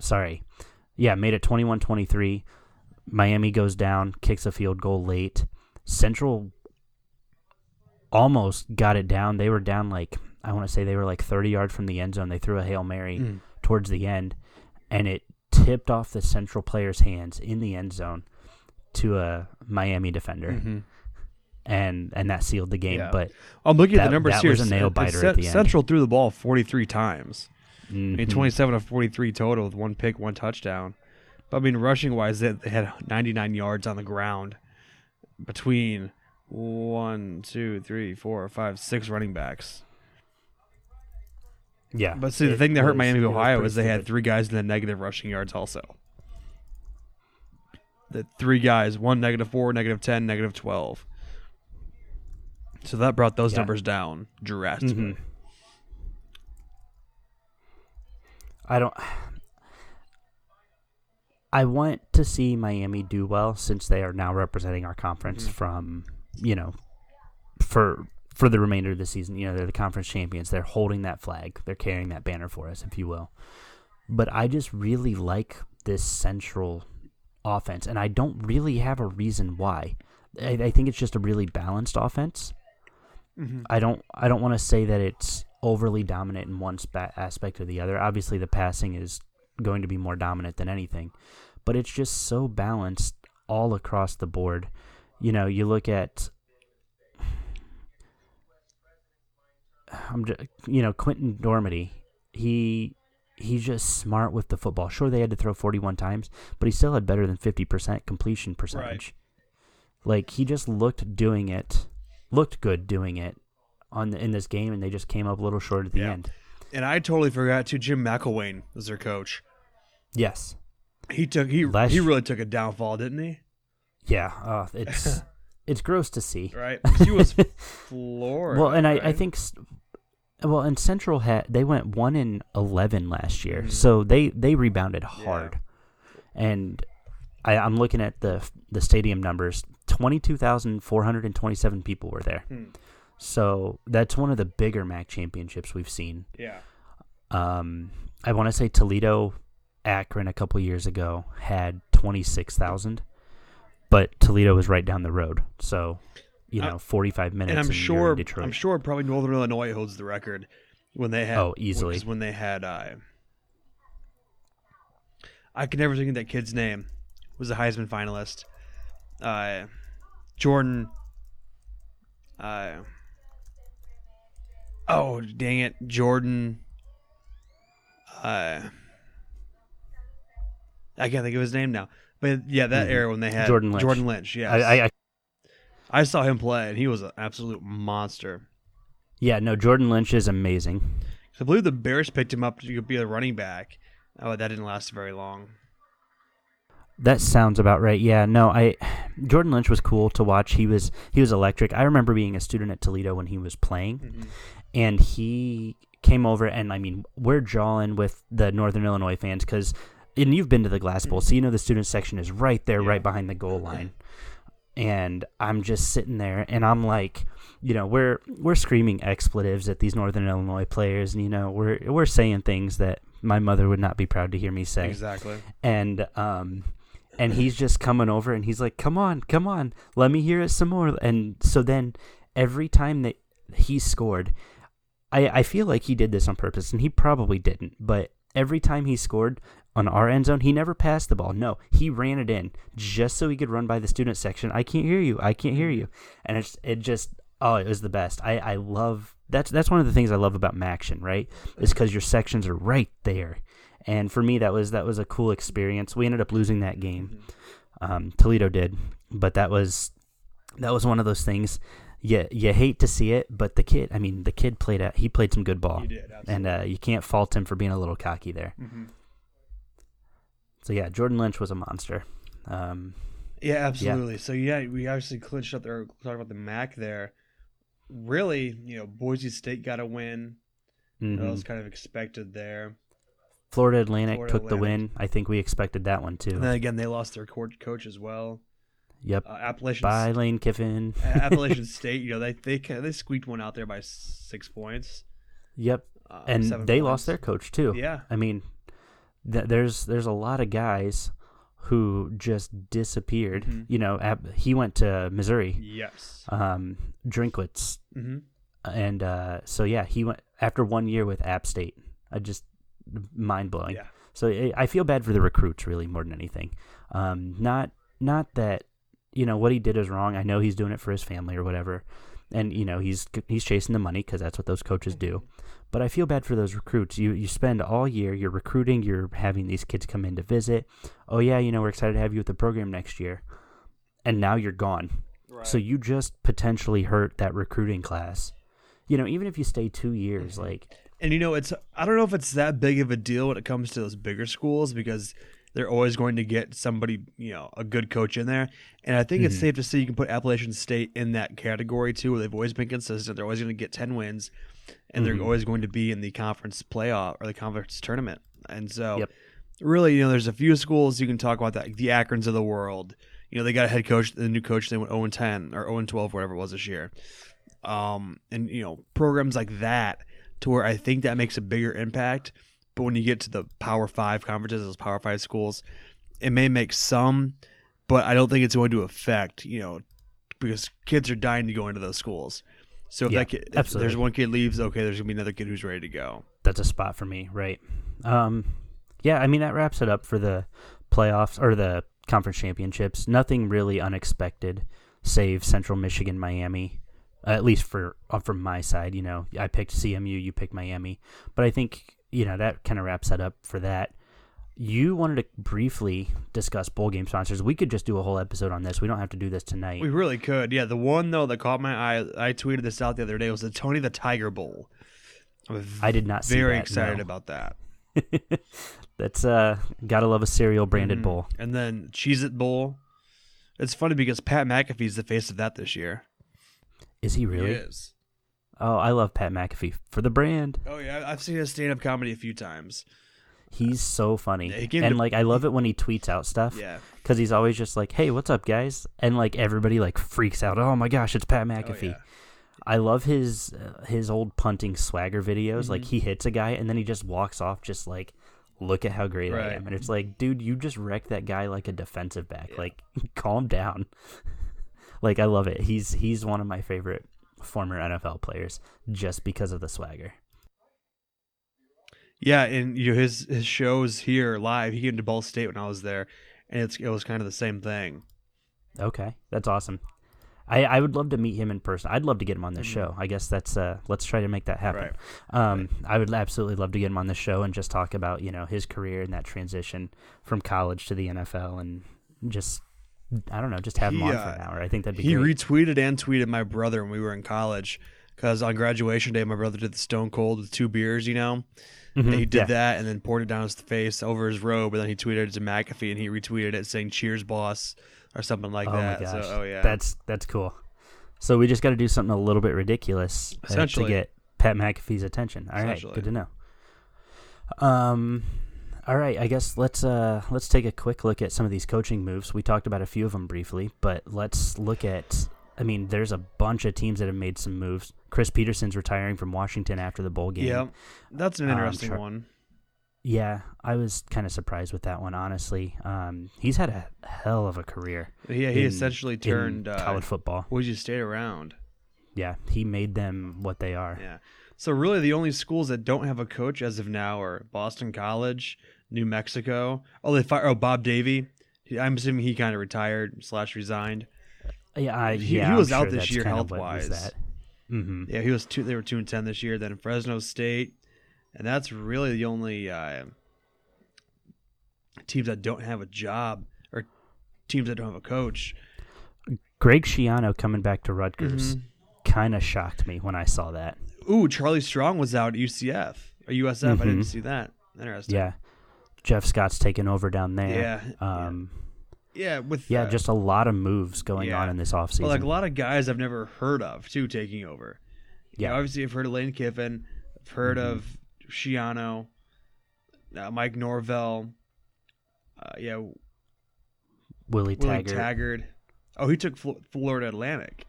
sorry, yeah, made it 21-23. Miami goes down, kicks a field goal late. Central almost got it down. They were down like I want to say they were like 30 yards from the end zone. They threw a hail mary Mm. towards the end, and it tipped off the Central player's hands in the end zone to a Miami defender, Mhm. and and that sealed the game. Yeah. But I'm looking at That- the numbers that here. was a nail it biter at the end. Central threw the ball 43 times. I mean, mhm. 27 of 43 total with one pick, one touchdown. But I mean, rushing wise, they, had 99 yards on the ground between one, two, three, four, five, six running backs. yeah. But see, the thing that hurt was- Miami was Ohio is they had three guys in the negative rushing yards also. The three guys, one negative four, negative 10, negative 12. So that brought those Yeah. numbers down drastically. Mhm. I don't. [sighs] I want to see Miami do well since they are now representing our conference Mhm. from you know for for the remainder of the season. You know they're the conference champions. They're holding that flag. They're carrying that banner for us, if you will. But I just really like this central offense, and I don't really have a reason why. I, I think it's just a really balanced offense. Mhm. I don't I don't want to say that it's overly dominant in one spa- aspect or the other. Obviously, the passing is going to be more dominant than anything, but it's just so balanced all across the board. You know, you look at I'm just, you know Quinten Dormady. He he's just smart with the football. Sure, they had to throw 41 times, but he still had better than 50% completion percentage. Like he just looked doing it, looked good doing it on the, in this game, and they just came up a little short at the Yeah. end. And I totally forgot too. Jim McElwain was their coach. Yes, He took he Last- he really took a downfall, didn't he? yeah, uh, it's [laughs] it's gross to see. Right? He was [laughs] Florida. Well, and I, I think, well, and Central had they went one in eleven last year, Mhm. so they they rebounded hard, and I, I'm looking at the the stadium numbers. Twenty two thousand four hundred and twenty seven people were there, Hmm. So that's one of the bigger MAC championships we've seen. yeah. Um, I want to say Toledo, Akron a couple years ago had twenty six thousand, but Toledo was right down the road, so you know forty five minutes. And I'm in sure. I'm sure probably Northern Illinois holds the record when they had Oh, easily. when they had uh, I can never think of that kid's name. Was a Heisman finalist. Uh, Jordan. Uh, oh dang it, Jordan. Uh, I can't think of his name now. But yeah, that Mhm. era when they had Jordan Lynch. Jordan Lynch. Yes. I, I, I I saw him play, and he was an absolute monster. Yeah, no, Jordan Lynch is amazing. I believe the Bears picked him up to be a running back. Oh, that didn't last very long. That sounds about right. Yeah, no, I Jordan Lynch was cool to watch. He was he was electric. I remember being a student at Toledo when he was playing, and he came over and I mean, we're jawing with the Northern Illinois fans because and you've been to the Glass Bowl, so you know the student section is right there, Yeah. right behind the goal line. And I'm just sitting there, and I'm like, you know, we're we're screaming expletives at these Northern Illinois players, and you know, we're we're saying things that my mother would not be proud to hear me say Exactly. and um and he's just coming over and he's like come on come on let me hear it some more and so then every time that he scored i i feel like he did this on purpose and he probably didn't but every time he scored on our end zone he never passed the ball. No he ran it in just so he could run by the student section. I can't hear you. I can't hear you. And it's it just oh it was the best. I i love that's that's one of the things i love about MACtion right? Is because your sections are right there. And for me that was that was a cool experience. We ended up losing that game. Um, toledo did but that was that was one of those things you, you hate to see it but the kid i mean the kid played at he played some good ball He did. Absolutely. and uh, you can't fault him for being a little cocky there Mhm. so yeah jordan lynch was a monster um, Yeah, absolutely. So yeah, we obviously clinched up there. Talking about the MAC there. Really, you know, Boise State got a win. mhm. That was kind of expected there. florida atlantic Florida took the win i think we expected that one too And then again, they lost their coach as well. Yep Uh, Appalachian bye lane kiffin Appalachian [laughs] State, you know, they they they squeaked one out there by six points. yep Uh, and they points. lost their coach too Yeah, I mean, th- there's there's a lot of guys who just disappeared. Mhm. You know, ab- he went to Missouri, yes. um, Drinkwitz, hmm and uh, so yeah, he went after one year with App State. I just mind blowing. Yeah. So I I feel bad for the recruits really more than anything. Um, not not that you know what he did is wrong. I know he's doing it for his family or whatever, and you know he's he's chasing the money because that's what those coaches do. But I feel bad for those recruits. You you spend all year you're recruiting, you're having these kids come in to visit. Oh yeah, you know we're excited to have you with the program next year, and now you're gone. Right. So you just potentially hurt that recruiting class. You know, even if you stay two years, Mm-hmm. like And you know, it's I don't know if it's that big of a deal when it comes to those bigger schools because they're always going to get somebody, you know, a good coach in there. And I think it's Mhm. safe to say you can put Appalachian State in that category too, where they've always been consistent. They're always going to get ten wins, and Mhm. they're always going to be in the conference playoff or the conference tournament. And so, Yep. really, you know, there's a few schools you can talk about that the Akrons of the world. You know, they got a head coach, the new coach, they went 0 10 or 0 12, whatever it was this year. Um, and you know, programs like that to where I think that makes a bigger impact. But when you get to the Power Five conferences, those Power Five schools, it may make some, but I don't think it's going to affect. You know, because kids are dying to go into those schools. So if Yeah, that kid, if absolutely. there's one kid leaves, okay, there's gonna be another kid who's ready to go. that's a spot for me, right? Um, yeah, I mean that wraps it up for the playoffs or the conference championships. Nothing really unexpected, save Central Michigan, Miami at least for uh, from my side. You know, I picked CMU, you picked Miami, but I think you know that kind of wraps that up for that. You wanted to briefly discuss bowl game sponsors. We could just do a whole episode on this. We don't have to do this tonight. We really could. Yeah, the one though that caught my eye, I tweeted this out the other day was the Tony the Tiger Bowl. I'm I did not see that. very that, excited no. about that. [laughs] That's uh, gotta love a cereal branded Mhm. bowl. And then Cheez It Bowl. It's funny because Pat McAfee's the face of that this year. Is he really? He is. Oh, I love Pat McAfee for the brand. Oh yeah, I've seen his stand up comedy a few times. He's so funny, Yeah, and like I love it when he tweets out stuff Yeah. because he's always just like, "Hey, what's up, guys?" And like everybody like freaks out. Oh my gosh, it's Pat Oh, McAfee. yeah. I love his uh, his old punting swagger videos. Like Mhm. he hits a guy and then he just walks off, just like, "Look at how great I am." And it's like, dude, you just wrecked that guy like a defensive back. Yeah. Like, [laughs] calm down. [laughs] like I love it. He's he's one of my favorite former NFL players just because of the swagger. Yeah, and you know, his his shows here live. He came to Ball State when I was there, and it's it was kind of the same thing. Okay, that's awesome. I, I would love to meet him in person. I'd love to get him on this Mhm. show. I guess that's uh let's try to make that happen. Right. Um, I would absolutely love to get him on the show and just talk about you know his career and that transition from college to the NFL and just I don't know, just have him on uh, for an hour. I think that'd be He great. retweeted and tweeted my brother when we were in college. Because on graduation day, my brother did the Stone Cold with two beers, you know. Mhm, And he did yeah. that and then poured it down his face over his robe, and then he tweeted it to McAfee, and he retweeted it saying "Cheers, boss" or something like oh that. my gosh, So, oh yeah, that's that's cool. So we just got to do something a little bit ridiculous uh, to get Pat McAfee's attention. All right, good to know. Um, all right, I guess let's uh let's take a quick look at some of these coaching moves. We talked about a few of them briefly, but let's look at. I mean, there's a bunch of teams that have made some moves. Chris Petersen's retiring from Washington after the bowl game. yeah, that's an Um, interesting Char- one. Yeah, I was kind of surprised with that one, honestly. Um, he's had a hell of a career Yeah, he in- essentially turned uh, college football. Would you stay around? Yeah, he made them what they are. Yeah. So really, the only schools that don't have a coach as of now are Boston College, New Mexico. Oh, they fire. Oh, Bob Davie. I'm assuming he kind of retired slash resigned. Yeah, I, He- yeah, he I'm was out sure this year kind of what was health-wise. Mm-hmm. Yeah, he was two. They were two and ten this year. Then Fresno State, and that's really the only uh, teams that don't have a job or teams that don't have a coach. Greg Schiano coming back to Rutgers Mhm. kind of shocked me when I saw that. Ooh, Charlie Strong was out at UCF or USF. I didn't Mhm. see that. Interesting. Yeah, Jeff Scott's taking over down there. Yeah. Um, yeah. With yeah, uh, just a lot of moves going yeah. on in this offseason. Well, like a lot of guys I've never heard of too taking over. You know, Yeah. obviously I've heard of Lane Kiffin, I've heard Mhm. of Schiano, uh, Mike Norvell, uh, yeah, Willie Willie Taggart. Taggart. Oh, he took Fl- Florida Atlantic.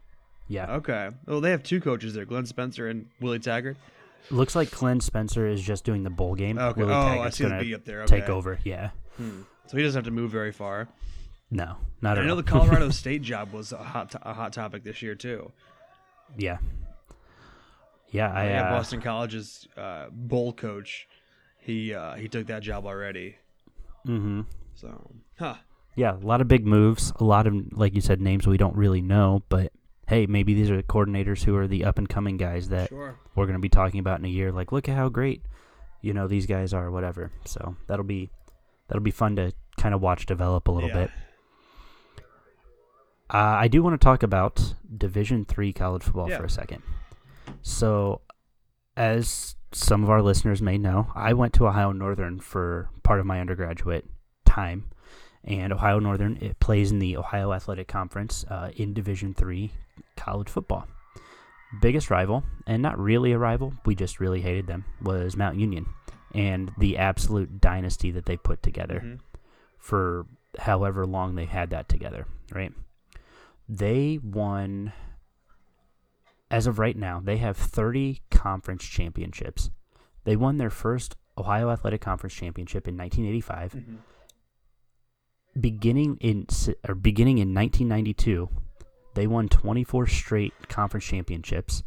Yeah, Okay. Well, they have two coaches there, Glenn Spencer and Willie Taggart. looks like Glenn Spencer is just doing the bowl game. Okay. Willie oh, I see the B up there. Okay. take over. Yeah, Hmm. So he doesn't have to move very far. no, not I at know all. the Colorado [laughs] State job was a hot to- a hot topic this year too. yeah, yeah. I yeah, uh, Boston College's uh, bowl coach. He uh, he took that job already. mm-hmm. So, huh? Yeah, a lot of big moves. A lot of, like you said, names we don't really know. But hey, maybe these are the coordinators who are the up and coming guys that Sure. we're going to be talking about in a year. Like, look at how great, you know, these guys are. Whatever. So that'll be that'll be fun to kind of watch develop a little Yeah. bit. Uh, I do want to talk about Division Three college football Yeah. for a second. So, as some of our listeners may know, I went to Ohio Northern for part of my undergraduate time, and Ohio Northern it plays in the Ohio Athletic Conference uh, in Division Three college football. Biggest rival, and not really a rival, we just really hated them, was Mount Union, and the absolute dynasty that they put together Mhm. for however long they had that together, right? They won, as of right now, they have 30 conference championships. They won their first Ohio Athletic Conference championship in 1985. Mhm. Beginning in or beginning in 1992, they won 24 straight conference championships,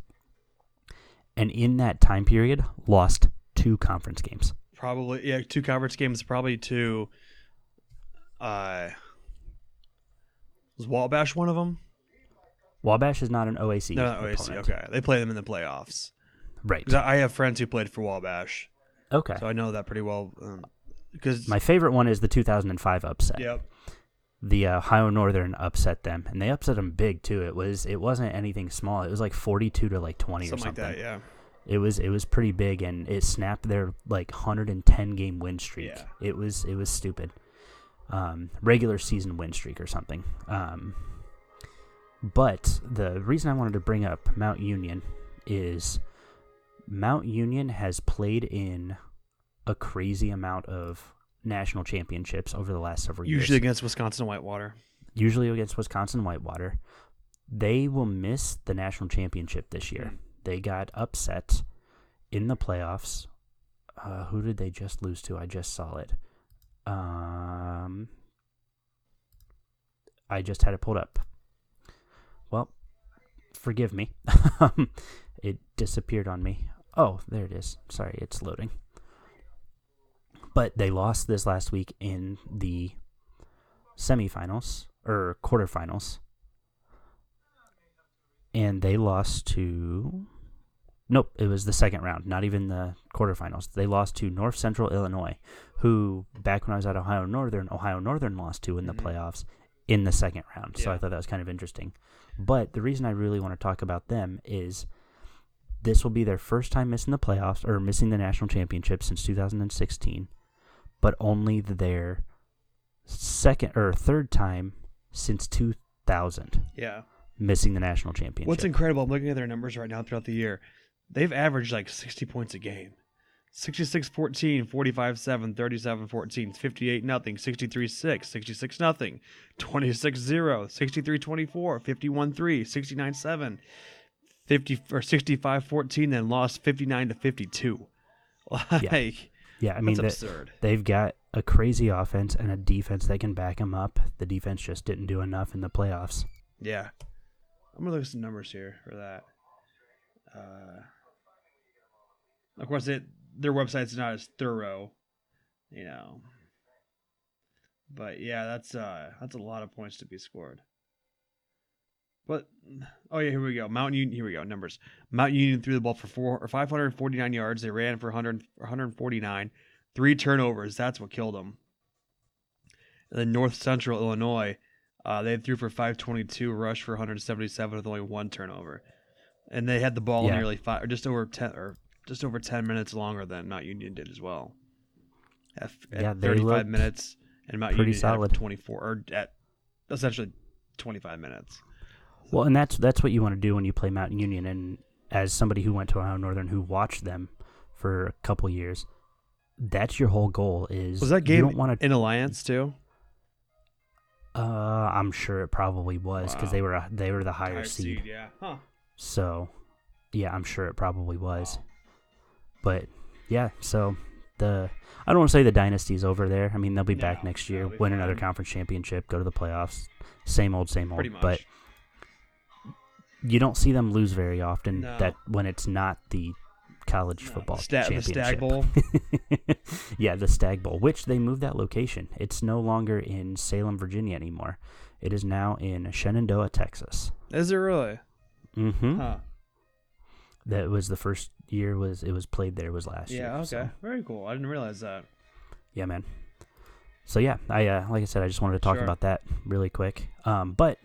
and in that time period, lost two conference games. Probably yeah, two conference games. Probably two. Uh, was Wabash one of them? Wabash is not an OAC. No, not OAC. opponent. Okay, they play them in the playoffs. Right. I have friends who played for Wabash, Okay. so I know that pretty well. Because My favorite one is the 2005 upset. yep, The uh, Ohio Northern upset them, and they upset them big too. It was it wasn't anything small. It was like 42 to like 20 something or like something. that. Yeah, It was it was pretty big, and it snapped their like 110 game win streak. Yeah. It was it was stupid. Um, regular season win streak or something. Um, but the reason I wanted to bring up Mount Union is Mount Union has played in a crazy amount of national championships over the last several years usually against Wisconsin Whitewater. usually against Wisconsin Whitewater. They will miss the national championship this year. Mm. They got upset in the playoffs. Uh, who did they just lose to? I just saw it. Um, I just had it pulled up. Well, forgive me. [laughs] it disappeared on me. Oh, there it is. Sorry, it's loading. But they lost this last week in the semifinals or quarterfinals. And they lost to Nope, it was the second round, not even the quarterfinals. They lost to North Central Illinois, who back when I was at Ohio Northern, Ohio Northern lost to in the Mhm. playoffs in the second round. So I thought that was kind of interesting. But the reason I really want to talk about them is this will be their first time missing the playoffs or missing the national championship since 2016, but only their second or third time since 2000 Yeah. missing the national championship. What's incredible, I'm looking at their numbers right now throughout the year. They've averaged like 60 points a game. 66 14, 45 7, 37 14, 58 nothing, 63 6, 66 nothing, 26 0, 63 24, 51 3, 69 7, 50 or 65 14, then lost 59 to 52. [laughs] Like, yeah, I mean that's that absurd. they've got a crazy offense and a defense that can back them up. The defense just didn't do enough in the playoffs. Yeah. I'm gonna look at some numbers here for that. Uh, of course, it their website's not as thorough, you know. But yeah, that's uh that's a lot of points to be scored. But oh yeah, here we go. Mount Union. Here we go. Numbers. Mount Union threw the ball for four or 549 yards. They ran for 100, 149. Three turnovers. That's what killed them. And then North Central Illinois. Uh, they threw for 522, rushed for 177 with only one turnover, and they had the ball Yeah. nearly five, or just over 10, or just over 10 minutes longer than Mount Union did as well. At, at Yeah, they 35 minutes, and Mount pretty Union had solid. 24, or at essentially 25 minutes. Well, and that's that's what you want to do when you play Mountain Union. And as somebody who went to Ohio Northern, who watched them for a couple years, that's your whole goal. Is Was that game You don't want to. in Alliance too? Uh, I'm sure it probably was because Wow. they were a, they were the higher, seed. yeah. Huh. So, yeah, I'm sure it probably was. But yeah, so the I don't want to say the dynasty's over there. I mean, they'll be back next year, win another conference championship, go to the playoffs. Same old, same old. But you don't see them lose very often. No. That when it's not the college No, football the sta- the championship. Stag Bowl. [laughs] yeah, the Stag Bowl, which they moved that location. It's no longer in Salem, Virginia anymore. It is now in Shenandoah, Texas. Is it really? Mm-hmm. Huh. That was the first year was it was played there was last year. Yeah. Okay. so, Very cool. I didn't realize that. yeah, man. So yeah, I uh, like I said, I just wanted to talk Sure. about that really quick. Um, but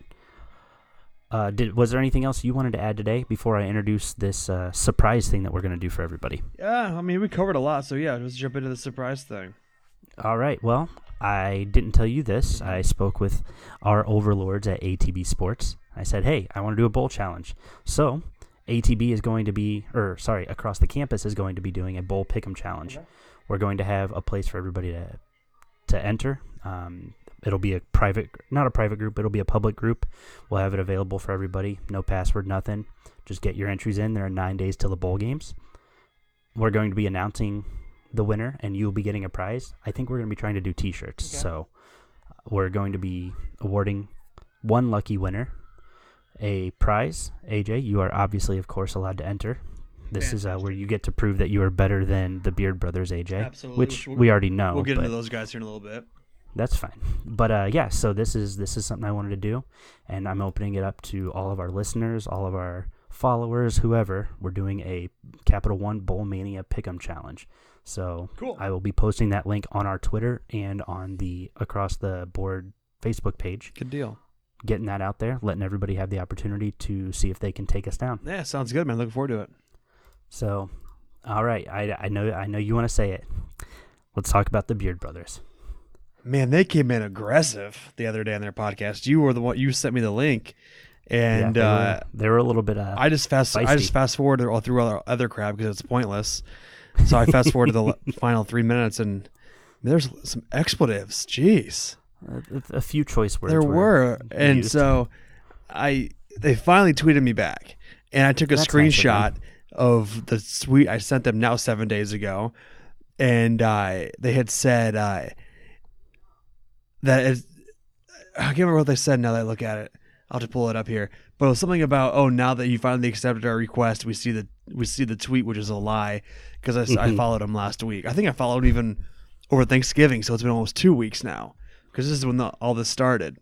uh, did was there anything else you wanted to add today before I introduce this uh, surprise thing that we're going to do for everybody? Yeah. I mean, we covered a lot. So yeah, let's jump into the surprise thing. All right. Well, I didn't tell you this. I spoke with our overlords at ATB Sports. I said, "Hey, I want to do a bowl challenge." So, ATB is going to be, or sorry, across the campus is going to be doing a bowl pick'em challenge. Okay. We're going to have a place for everybody to to enter. Um, it'll be a private, not a private group. It'll be a public group. We'll have it available for everybody. No password, nothing. Just get your entries in. There are nine days till the bowl games. We're going to be announcing the winner, and you'll be getting a prize. I think we're going to be trying to do T-shirts. Okay. So we're going to be awarding one lucky winner a prize. AJ, you are obviously, of course, allowed to enter. This is uh, where you get to prove that you are better than the Beard Brothers, AJ, Absolutely. which We'll- we already know. we'll get into those guys here in a little bit. That's fine. But uh, yeah, so this is this is something I wanted to do, and I'm opening it up to all of our listeners, all of our followers, whoever. We're doing a Capital One Bowl Mania Pick'em Challenge. So Cool. I will be posting that link on our Twitter and on the Across the Board Facebook page, Good deal. getting that out there, letting everybody have the opportunity to see if they can take us down. Yeah, sounds good, man. Looking forward to it. So, all right, I, I know I know you want to say it. Let's talk about the Beard Brothers. Man, they came in aggressive the other day on their podcast. You were the one you sent me the link, and yeah, they, uh, were, they were a little bit. Uh, I just fast I just fast forwarded all through other other crap because it's pointless. So I fast forwarded the [laughs] final three minutes, and there's some expletives. Jeez, a, a few choice words. there were, and used. so I they finally tweeted me back, and I took a That's screenshot of the tweet I sent them now seven days ago, and uh, they had said uh, that is, I can't remember what they said. Now that I look at it, I'll just pull it up here. But it was something about oh, now that you finally accepted our request, we see the we see the tweet, which is a lie because I, s- I mm-hmm. followed him last week. I think I followed even over Thanksgiving, so it's been almost two weeks now because this is when the, all this started.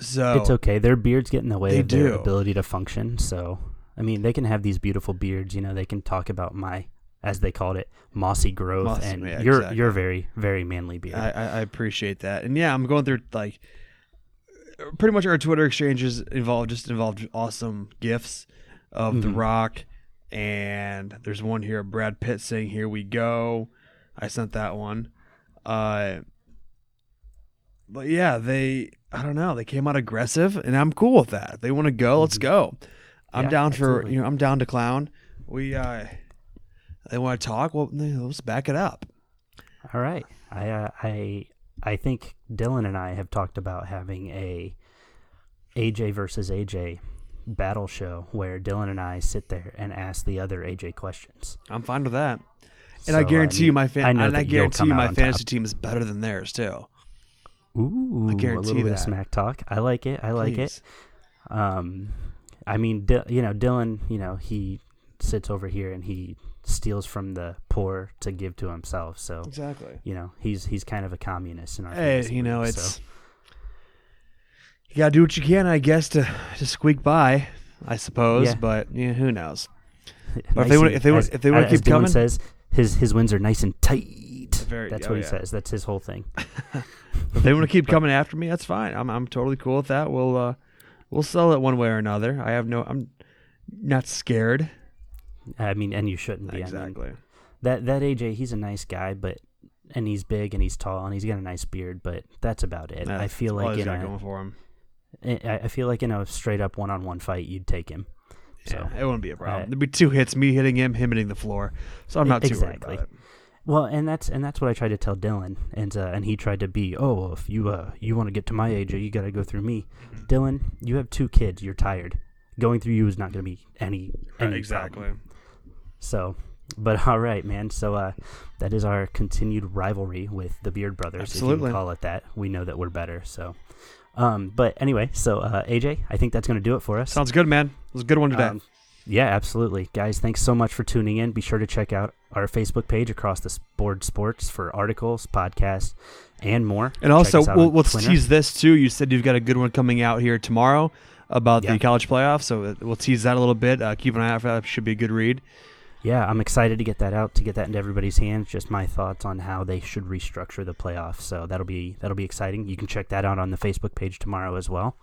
So It's okay. Their beards get in the way They of their ability to function. So, I mean, they can have these beautiful beards. You know, they can talk about my, as they called it, mossy growth, Mossy, and yeah, your exactly. your very very manly beard. I, I I appreciate that, and yeah, I'm going through like pretty much our Twitter exchanges involved just involved awesome gifs of The Mhm. Rock, and there's one here, Brad Pitt saying "Here we go." I sent that one, uh, but yeah, they I don't know, they came out aggressive, and I'm cool with that. If they want to go, let's Mhm. go. I'm Yeah, down for absolutely. you know I'm down to clown. We uh, they want to talk. Well, let's back it up. All right. I uh, I I think Dylan and I have talked about having a AJ versus AJ battle show where Dylan and I sit there and ask the other AJ questions. I'm fine with that. And I So, guarantee mean, you, my fan- I know and I guarantee you, my fantasy top. team is better than theirs too. Ooh, a guarantee little bit of smack talk. I like it. I like it. Um, I mean, Di- you know, Dylan, you know, he sits over here and he steals from the poor to give to himself. So, Exactly. you know, he's he's kind of a communist in our. Hey, you know, it's so. you gotta do what you can, I guess, to to squeak by. I suppose, Yeah. but yeah, who knows? [laughs] But if they wanna- if they wanna- if they wanna keep Dylan coming- says his his wins are nice and tight. Very- That's oh, what he yeah. says. That's his whole thing. [laughs] If they want to keep But- coming after me, that's fine. I'm I'm totally cool with that. We'll uh we'll sell it one way or another. I have no. I'm not scared. I mean, and you shouldn't be. I mean, Exactly. that that AJ, he's a nice guy, but and he's big and he's tall and he's got a nice beard, but that's about it. I That's feel all like he's in got a, going for him. I I feel like in a straight up one on one fight, you'd take him. So Yeah, it wouldn't be a problem. uh, There'd be two hits, me hitting him, him hitting the floor. So I'm not too Exactly. worried about it. Well, and that's and that's what I tried to tell Dylan, and uh, and he tried to be, oh, well, if you uh you want to get to my age, you got to go through me. Mm-hmm. Dylan, you have two kids. You're tired. Going through you is not going to be any, any exactly. problem. So, but [laughs] all right, man. So uh, that is our continued rivalry with the Beard Brothers. If you Absolutely. can call it that. We know that we're better. So, um, but anyway, so uh, AJ, I think that's going to do it for us. Sounds good, man. It was a good one today. Um, yeah, absolutely. Guys, thanks so much for tuning in. Be sure to check out our Facebook page across the board sports for articles, podcasts, and more. and also, we'll, on we'll Twitter. tease this too. You said you've got a good one coming out here tomorrow about Yeah. the college playoffs, so uh, we'll tease that a little bit. Uh, keep an eye out for that. Should be a good read. Yeah, I'm excited to get that out to get that into everybody's hands. Just my thoughts on how they should restructure the playoffs. So that'll be that'll be exciting. You can check that out on the Facebook page tomorrow as well.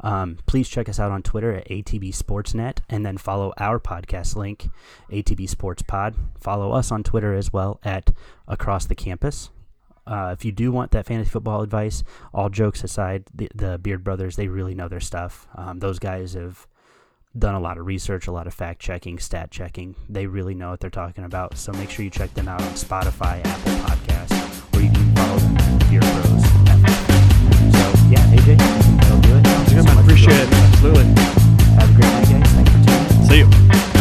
Um, please check us out on Twitter at ATB Sportsnet, and then follow our podcast link, ATB Sports Pod. Follow us on Twitter as well at Across the Campus. Uh, if you do want that fantasy football advice, all jokes aside, the, the Beard Brothers they really know their stuff. Um, those guys have done a lot of research, a lot of fact checking, stat checking. They really know what they're talking about. So make sure you check them out on Spotify, Apple Podcasts, or you can follow them at Beer Bros. So yeah, AJ, that'll do it. Yeah, good, man. Appreciate it. Absolutely. Have a great night, guys. Thanks for tuning in. See you.